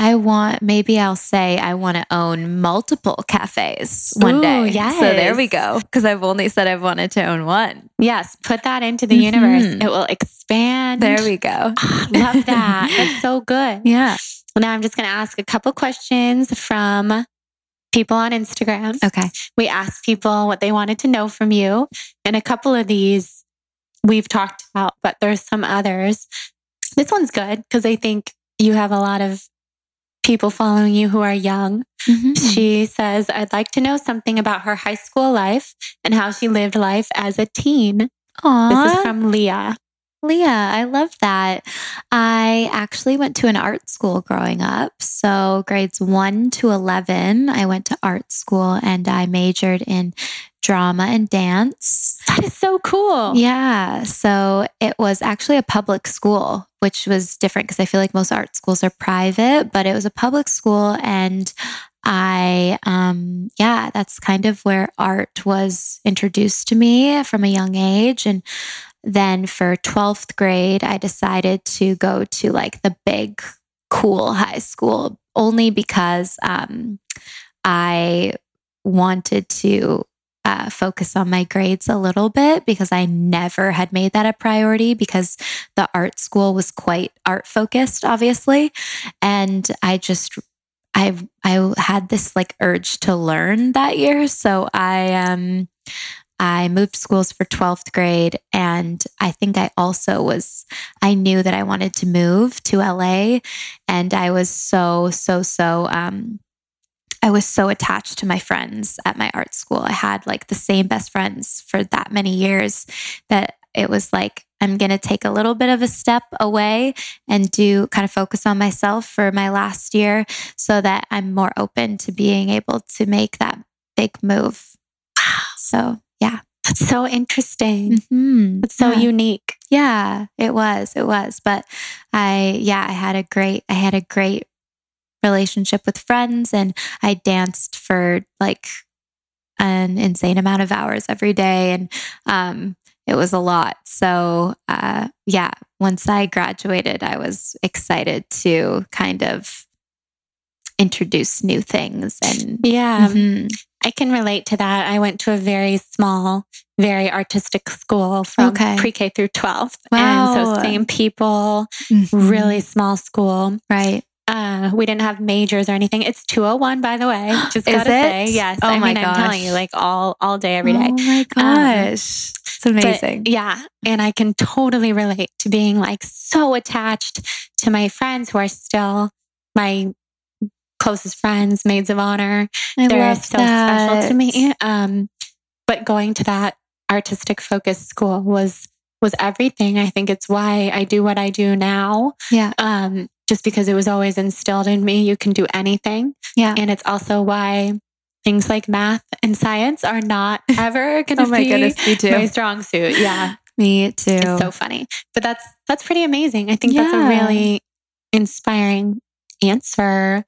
[SPEAKER 2] I want, maybe I'll say I want to own multiple cafes one
[SPEAKER 1] Ooh,
[SPEAKER 2] day. So there we go. Because I've only said I've wanted to own one.
[SPEAKER 1] Yes. Put that into the universe.
[SPEAKER 2] Mhm.
[SPEAKER 1] It will expand.
[SPEAKER 2] There we go.
[SPEAKER 1] Ah, love that. That's so good.
[SPEAKER 2] Yeah.
[SPEAKER 1] Now I'm just going to ask a couple questions from people on Instagram.
[SPEAKER 2] Okay.
[SPEAKER 1] We asked people what they wanted to know from you. And a couple of these we've talked about, but there's some others. This one's good because I think you have a lot of people following you who are young.
[SPEAKER 2] Mhm.
[SPEAKER 1] She says, I'd like to know something about her high school life and how she lived life as a teen. Aww.
[SPEAKER 2] This
[SPEAKER 1] is from Leah.
[SPEAKER 2] Leah, I love that. I actually went to an art school growing up. So, grades 1 to 11, I went to art school and I majored in drama and dance.
[SPEAKER 1] That is so cool.
[SPEAKER 2] Yeah. So, it was actually a public school, which was different because I feel like most art schools are private, but it was a public school. And I, um, yeah, that's kind of where art was introduced to me from a young age. And then for 12th grade, I decided to go to like the big, cool high school only because um, I wanted to uh, focus on my grades a little bit because I never had made that a priority because the art school was quite art focused, obviously. And I just, I, I had this like urge to learn that year. So I, um, I moved schools for 12th grade. And I think I also was, I knew that I wanted to move to LA. And I was so, so, so, um, I was so attached to my friends at my art school. I had like the same best friends for that many years that it was like, I'm going to take a little bit of a step away and do kind of focus on myself for my last year so that I'm more open to being able to make that big move. So, yeah.
[SPEAKER 1] That's so interesting. It's so
[SPEAKER 2] Yeah.
[SPEAKER 1] unique.
[SPEAKER 2] Yeah, it was. It was. But I, yeah, I had a great, I had a great relationship with friends and I danced for like an insane amount of hours every day. And um, it was a lot. So, uh, yeah, once I graduated, I was excited to kind of introduce new things and
[SPEAKER 1] Yeah.
[SPEAKER 2] Mhm.
[SPEAKER 1] I can relate to that. I went to a very small, very artistic school from
[SPEAKER 2] Okay.
[SPEAKER 1] pre K through 12th.
[SPEAKER 2] Wow.
[SPEAKER 1] And so, same people,
[SPEAKER 2] Mhm.
[SPEAKER 1] really small school.
[SPEAKER 2] right.
[SPEAKER 1] Uh, we didn't have majors or anything. It's 201, by the way. Just gotta say, yes.
[SPEAKER 2] Oh
[SPEAKER 1] I
[SPEAKER 2] my
[SPEAKER 1] mean, I'm telling you, like all all day, every day.
[SPEAKER 2] Oh my gosh. it's amazing.
[SPEAKER 1] yeah. And I can totally relate to being like so attached to my friends who are still my closest friends, maids of honor.
[SPEAKER 2] I
[SPEAKER 1] They're
[SPEAKER 2] love
[SPEAKER 1] so
[SPEAKER 2] that.
[SPEAKER 1] special to me. Um, but going to that artistic focused school was was everything. I think it's why I do what I do now.
[SPEAKER 2] Yeah.
[SPEAKER 1] Um, just because it was always instilled in me, you can do anything.
[SPEAKER 2] Yeah.
[SPEAKER 1] And it's also why things like math and science are not ever going to
[SPEAKER 2] Oh my
[SPEAKER 1] be
[SPEAKER 2] goodness, me too.
[SPEAKER 1] my strong suit. Yeah.
[SPEAKER 2] Me too.
[SPEAKER 1] It's so funny. But that's that's pretty amazing. I think that's a really inspiring answer.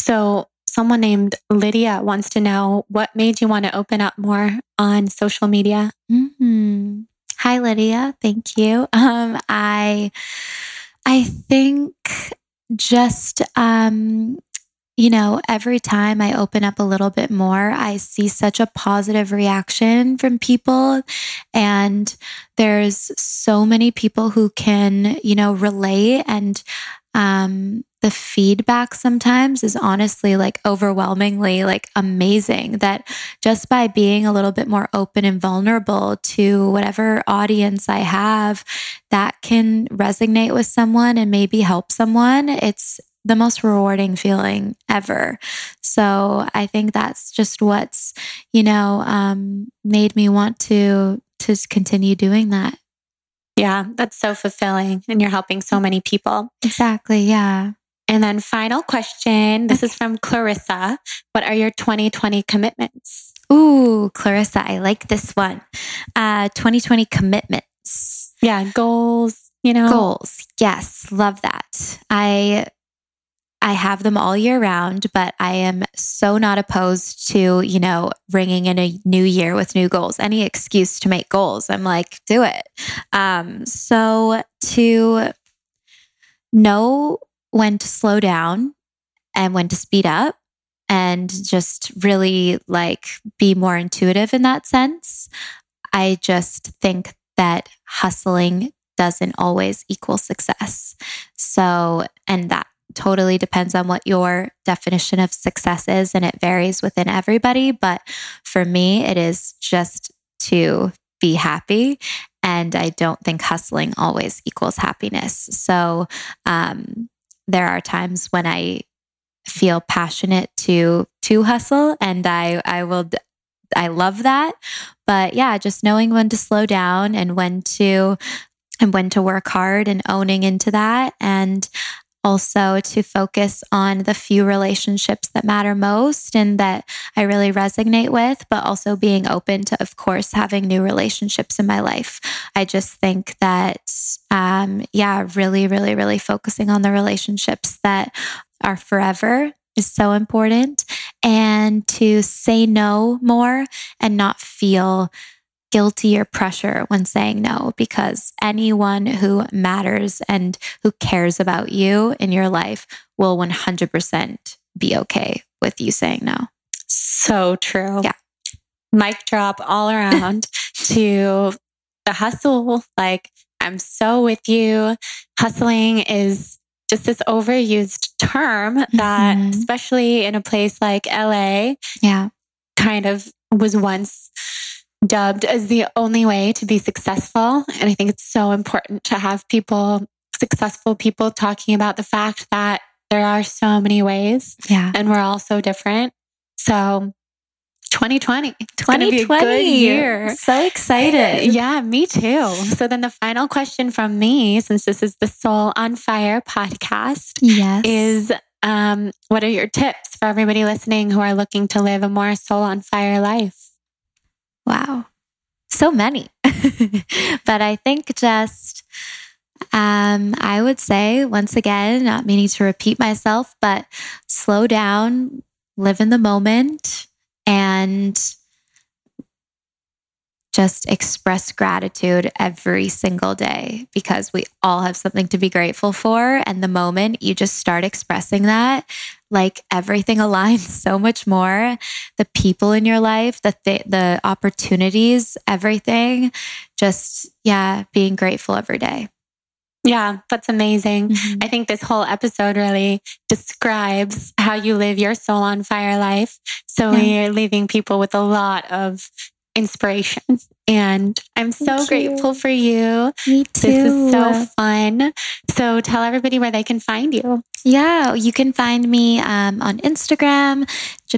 [SPEAKER 1] So someone named Lydia wants to know what made you want to open up more on social media?
[SPEAKER 2] hmm Hi, Lydia. Thank you. Um, I, I think just, um, you know, every time I open up a little bit more, I see such a positive reaction from people. And there's so many people who can, you know, relate. And um, the feedback sometimes is honestly like overwhelmingly like amazing that just by being a little bit more open and vulnerable to whatever audience I have that can resonate with someone and maybe help someone, it's the most rewarding feeling ever. So I think that's just what's, you know, um, made me want to to continue doing that.
[SPEAKER 1] Yeah, that's so fulfilling. And you're helping so many people.
[SPEAKER 2] Exactly. Yeah.
[SPEAKER 1] And then final question. This is from Clarissa. What are your 2020 commitments?
[SPEAKER 2] Ooh, Clarissa, I like this one. Uh, 2020 commitments.
[SPEAKER 1] Yeah, goals, you know.
[SPEAKER 2] Goals. Yes, love that. I I have them all year round, but I am so not opposed to, you know, ringing in a new year with new goals. Any excuse to make goals. I'm like, do it. Um, so to know when to slow down and when to speed up and just really like be more intuitive in that sense. I just think that hustling doesn't always equal success. So, and that totally depends on what your definition of success is, and it varies within everybody. But for me, it is just to be happy. And I don't think hustling always equals happiness. So, um, there are times when I feel passionate to to hustle and I I will I love that. But yeah, just knowing when to slow down and when to and when to work hard and owning into that and also to focus on the few relationships that matter most and that I really resonate with, but also being open to, of course, having new relationships in my life. I just think that, um, yeah, really, really, really focusing on the relationships that are forever is so important and to say no more and not feel guilty or pressure when saying no because anyone who matters and who cares about you in your life will 100% be okay with you saying no.
[SPEAKER 1] So true.
[SPEAKER 2] Yeah.
[SPEAKER 1] Mic drop all around to the hustle. Like, I'm so with you. Hustling is just this overused term that,
[SPEAKER 2] Mhm.
[SPEAKER 1] especially in a place like LA,
[SPEAKER 2] Yeah.
[SPEAKER 1] kind of was once dubbed as the only way to be successful. And I think it's so important to have people, successful people, talking about the fact that there are so many ways
[SPEAKER 2] Yeah.
[SPEAKER 1] and we're all so different. So 2020, it's going to be a
[SPEAKER 2] 2020.
[SPEAKER 1] good year.
[SPEAKER 2] So excited.
[SPEAKER 1] Yeah, me too. So then the final question from me, since this is the Soul on Fire podcast,
[SPEAKER 2] Yes.
[SPEAKER 1] is um, what are your tips for everybody listening who are looking to live a more soul on fire life?
[SPEAKER 2] Wow. So many. but I think just, um, I would say, once again, not meaning to repeat myself, but slow down, live in the moment, and just express gratitude every single day because we all have something to be grateful for. And the moment you just start expressing that, like everything aligns so much more. The people in your life, the th- the opportunities, everything. Just yeah, being grateful every day.
[SPEAKER 1] Yeah, that's amazing. Mm-hmm. I think this whole episode really describes how you live your soul on fire life. So yeah. you're leaving people with a lot of inspiration. And I'm so Thank grateful you. for you.
[SPEAKER 2] Me too.
[SPEAKER 1] This is so fun. So tell everybody where they can find you.
[SPEAKER 2] Yeah, you can find me um, on Instagram.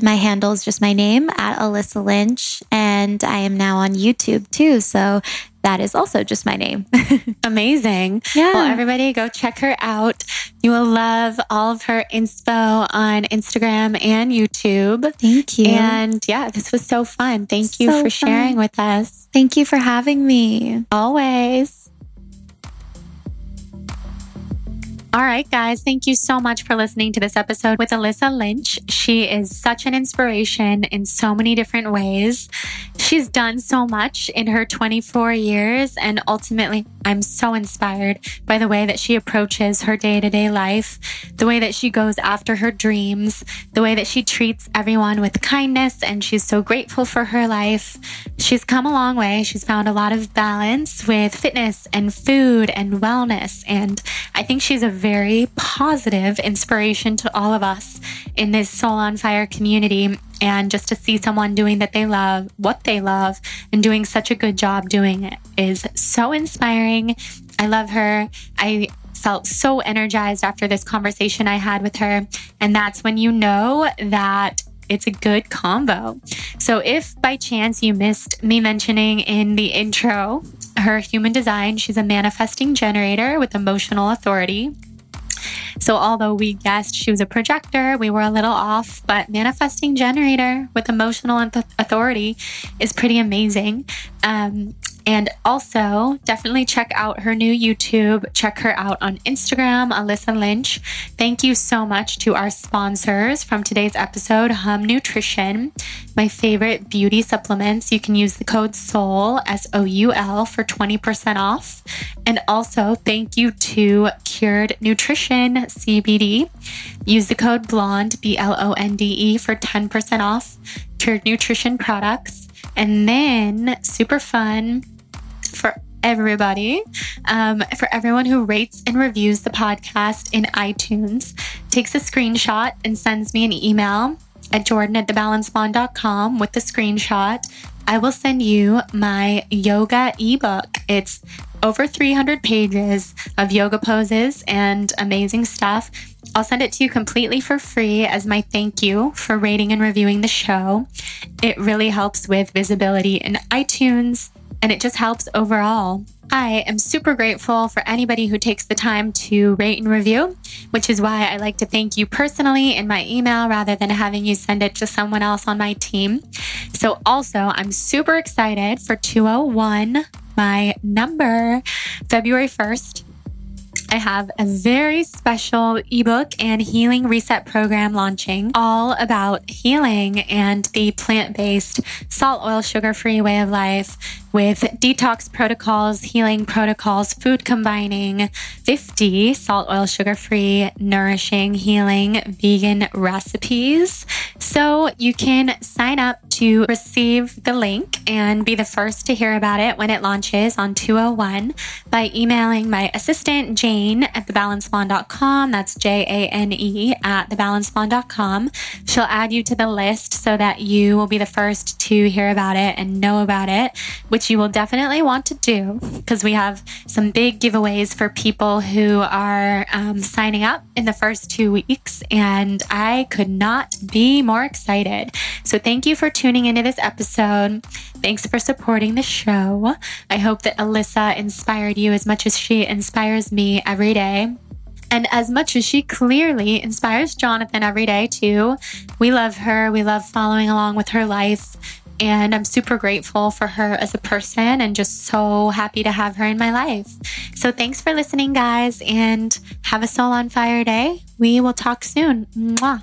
[SPEAKER 2] My handle is just my name at Alyssa Lynch. And I am now on YouTube too. So that is also just my name.
[SPEAKER 1] Amazing. Yeah. Well, everybody go check her out. You will love all of her inspo on Instagram and YouTube.
[SPEAKER 2] Thank you.
[SPEAKER 1] And yeah, this was so fun. Thank you so for sharing fun. with us.
[SPEAKER 2] Thank you for having me.
[SPEAKER 1] Always. All right, guys, thank you so much for listening to this episode with Alyssa Lynch. She is such an inspiration in so many different ways. She's done so much in her 24 years, and ultimately, I'm so inspired by the way that she approaches her day to day life, the way that she goes after her dreams, the way that she treats everyone with kindness, and she's so grateful for her life. She's come a long way. She's found a lot of balance with fitness and food and wellness, and I think she's a very positive inspiration to all of us in this Soul on Fire community. And just to see someone doing that they love, what they love, and doing such a good job doing it is so inspiring. I love her. I felt so energized after this conversation I had with her. And that's when you know that it's a good combo. So, if by chance you missed me mentioning in the intro her human design, she's a manifesting generator with emotional authority. So, although we guessed she was a projector, we were a little off, but manifesting generator with emotional authority is pretty amazing. Um, and also, definitely check out her new YouTube. Check her out on Instagram, Alyssa Lynch. Thank you so much to our sponsors from today's episode, Hum Nutrition, my favorite beauty supplements. You can use the code SOUL, S O U L, for 20% off. And also, thank you to Cured Nutrition CBD. Use the code BLONDE, B L O N D E, for 10% off Cured Nutrition products. And then, super fun for everybody, um, for everyone who rates and reviews the podcast in iTunes, takes a screenshot and sends me an email at jordan at thebalancedblonde.com with the screenshot. I will send you my yoga ebook. It's over 300 pages of yoga poses and amazing stuff. I'll send it to you completely for free as my thank you for rating and reviewing the show. It really helps with visibility in iTunes and it just helps overall. I am super grateful for anybody who takes the time to rate and review, which is why I like to thank you personally in my email rather than having you send it to someone else on my team. So, also, I'm super excited for 201, my number, February 1st. I have a very special ebook and healing reset program launching all about healing and the plant based, salt, oil, sugar free way of life with detox protocols, healing protocols, food combining 50 salt, oil, sugar free, nourishing, healing vegan recipes. So you can sign up to receive the link and be the first to hear about it when it launches on 201 by emailing my assistant, Jane, at thebalancedblonde.com. That's J A N E at thebalancedblonde.com. She'll add you to the list so that you will be the first to hear about it and know about it, which you will definitely want to do because we have some big giveaways for people who are um, signing up in the first two weeks. And I could not be more excited. So thank you for tuning into this episode. Thanks for supporting the show. I hope that Alyssa inspired you as much as she inspires me every day. And as much as she clearly inspires Jonathan every day, too, we love her. We love following along with her life. And I'm super grateful for her as a person and just so happy to have her in my life. So thanks for listening, guys, and have a soul on fire day. We will talk soon. Mwah.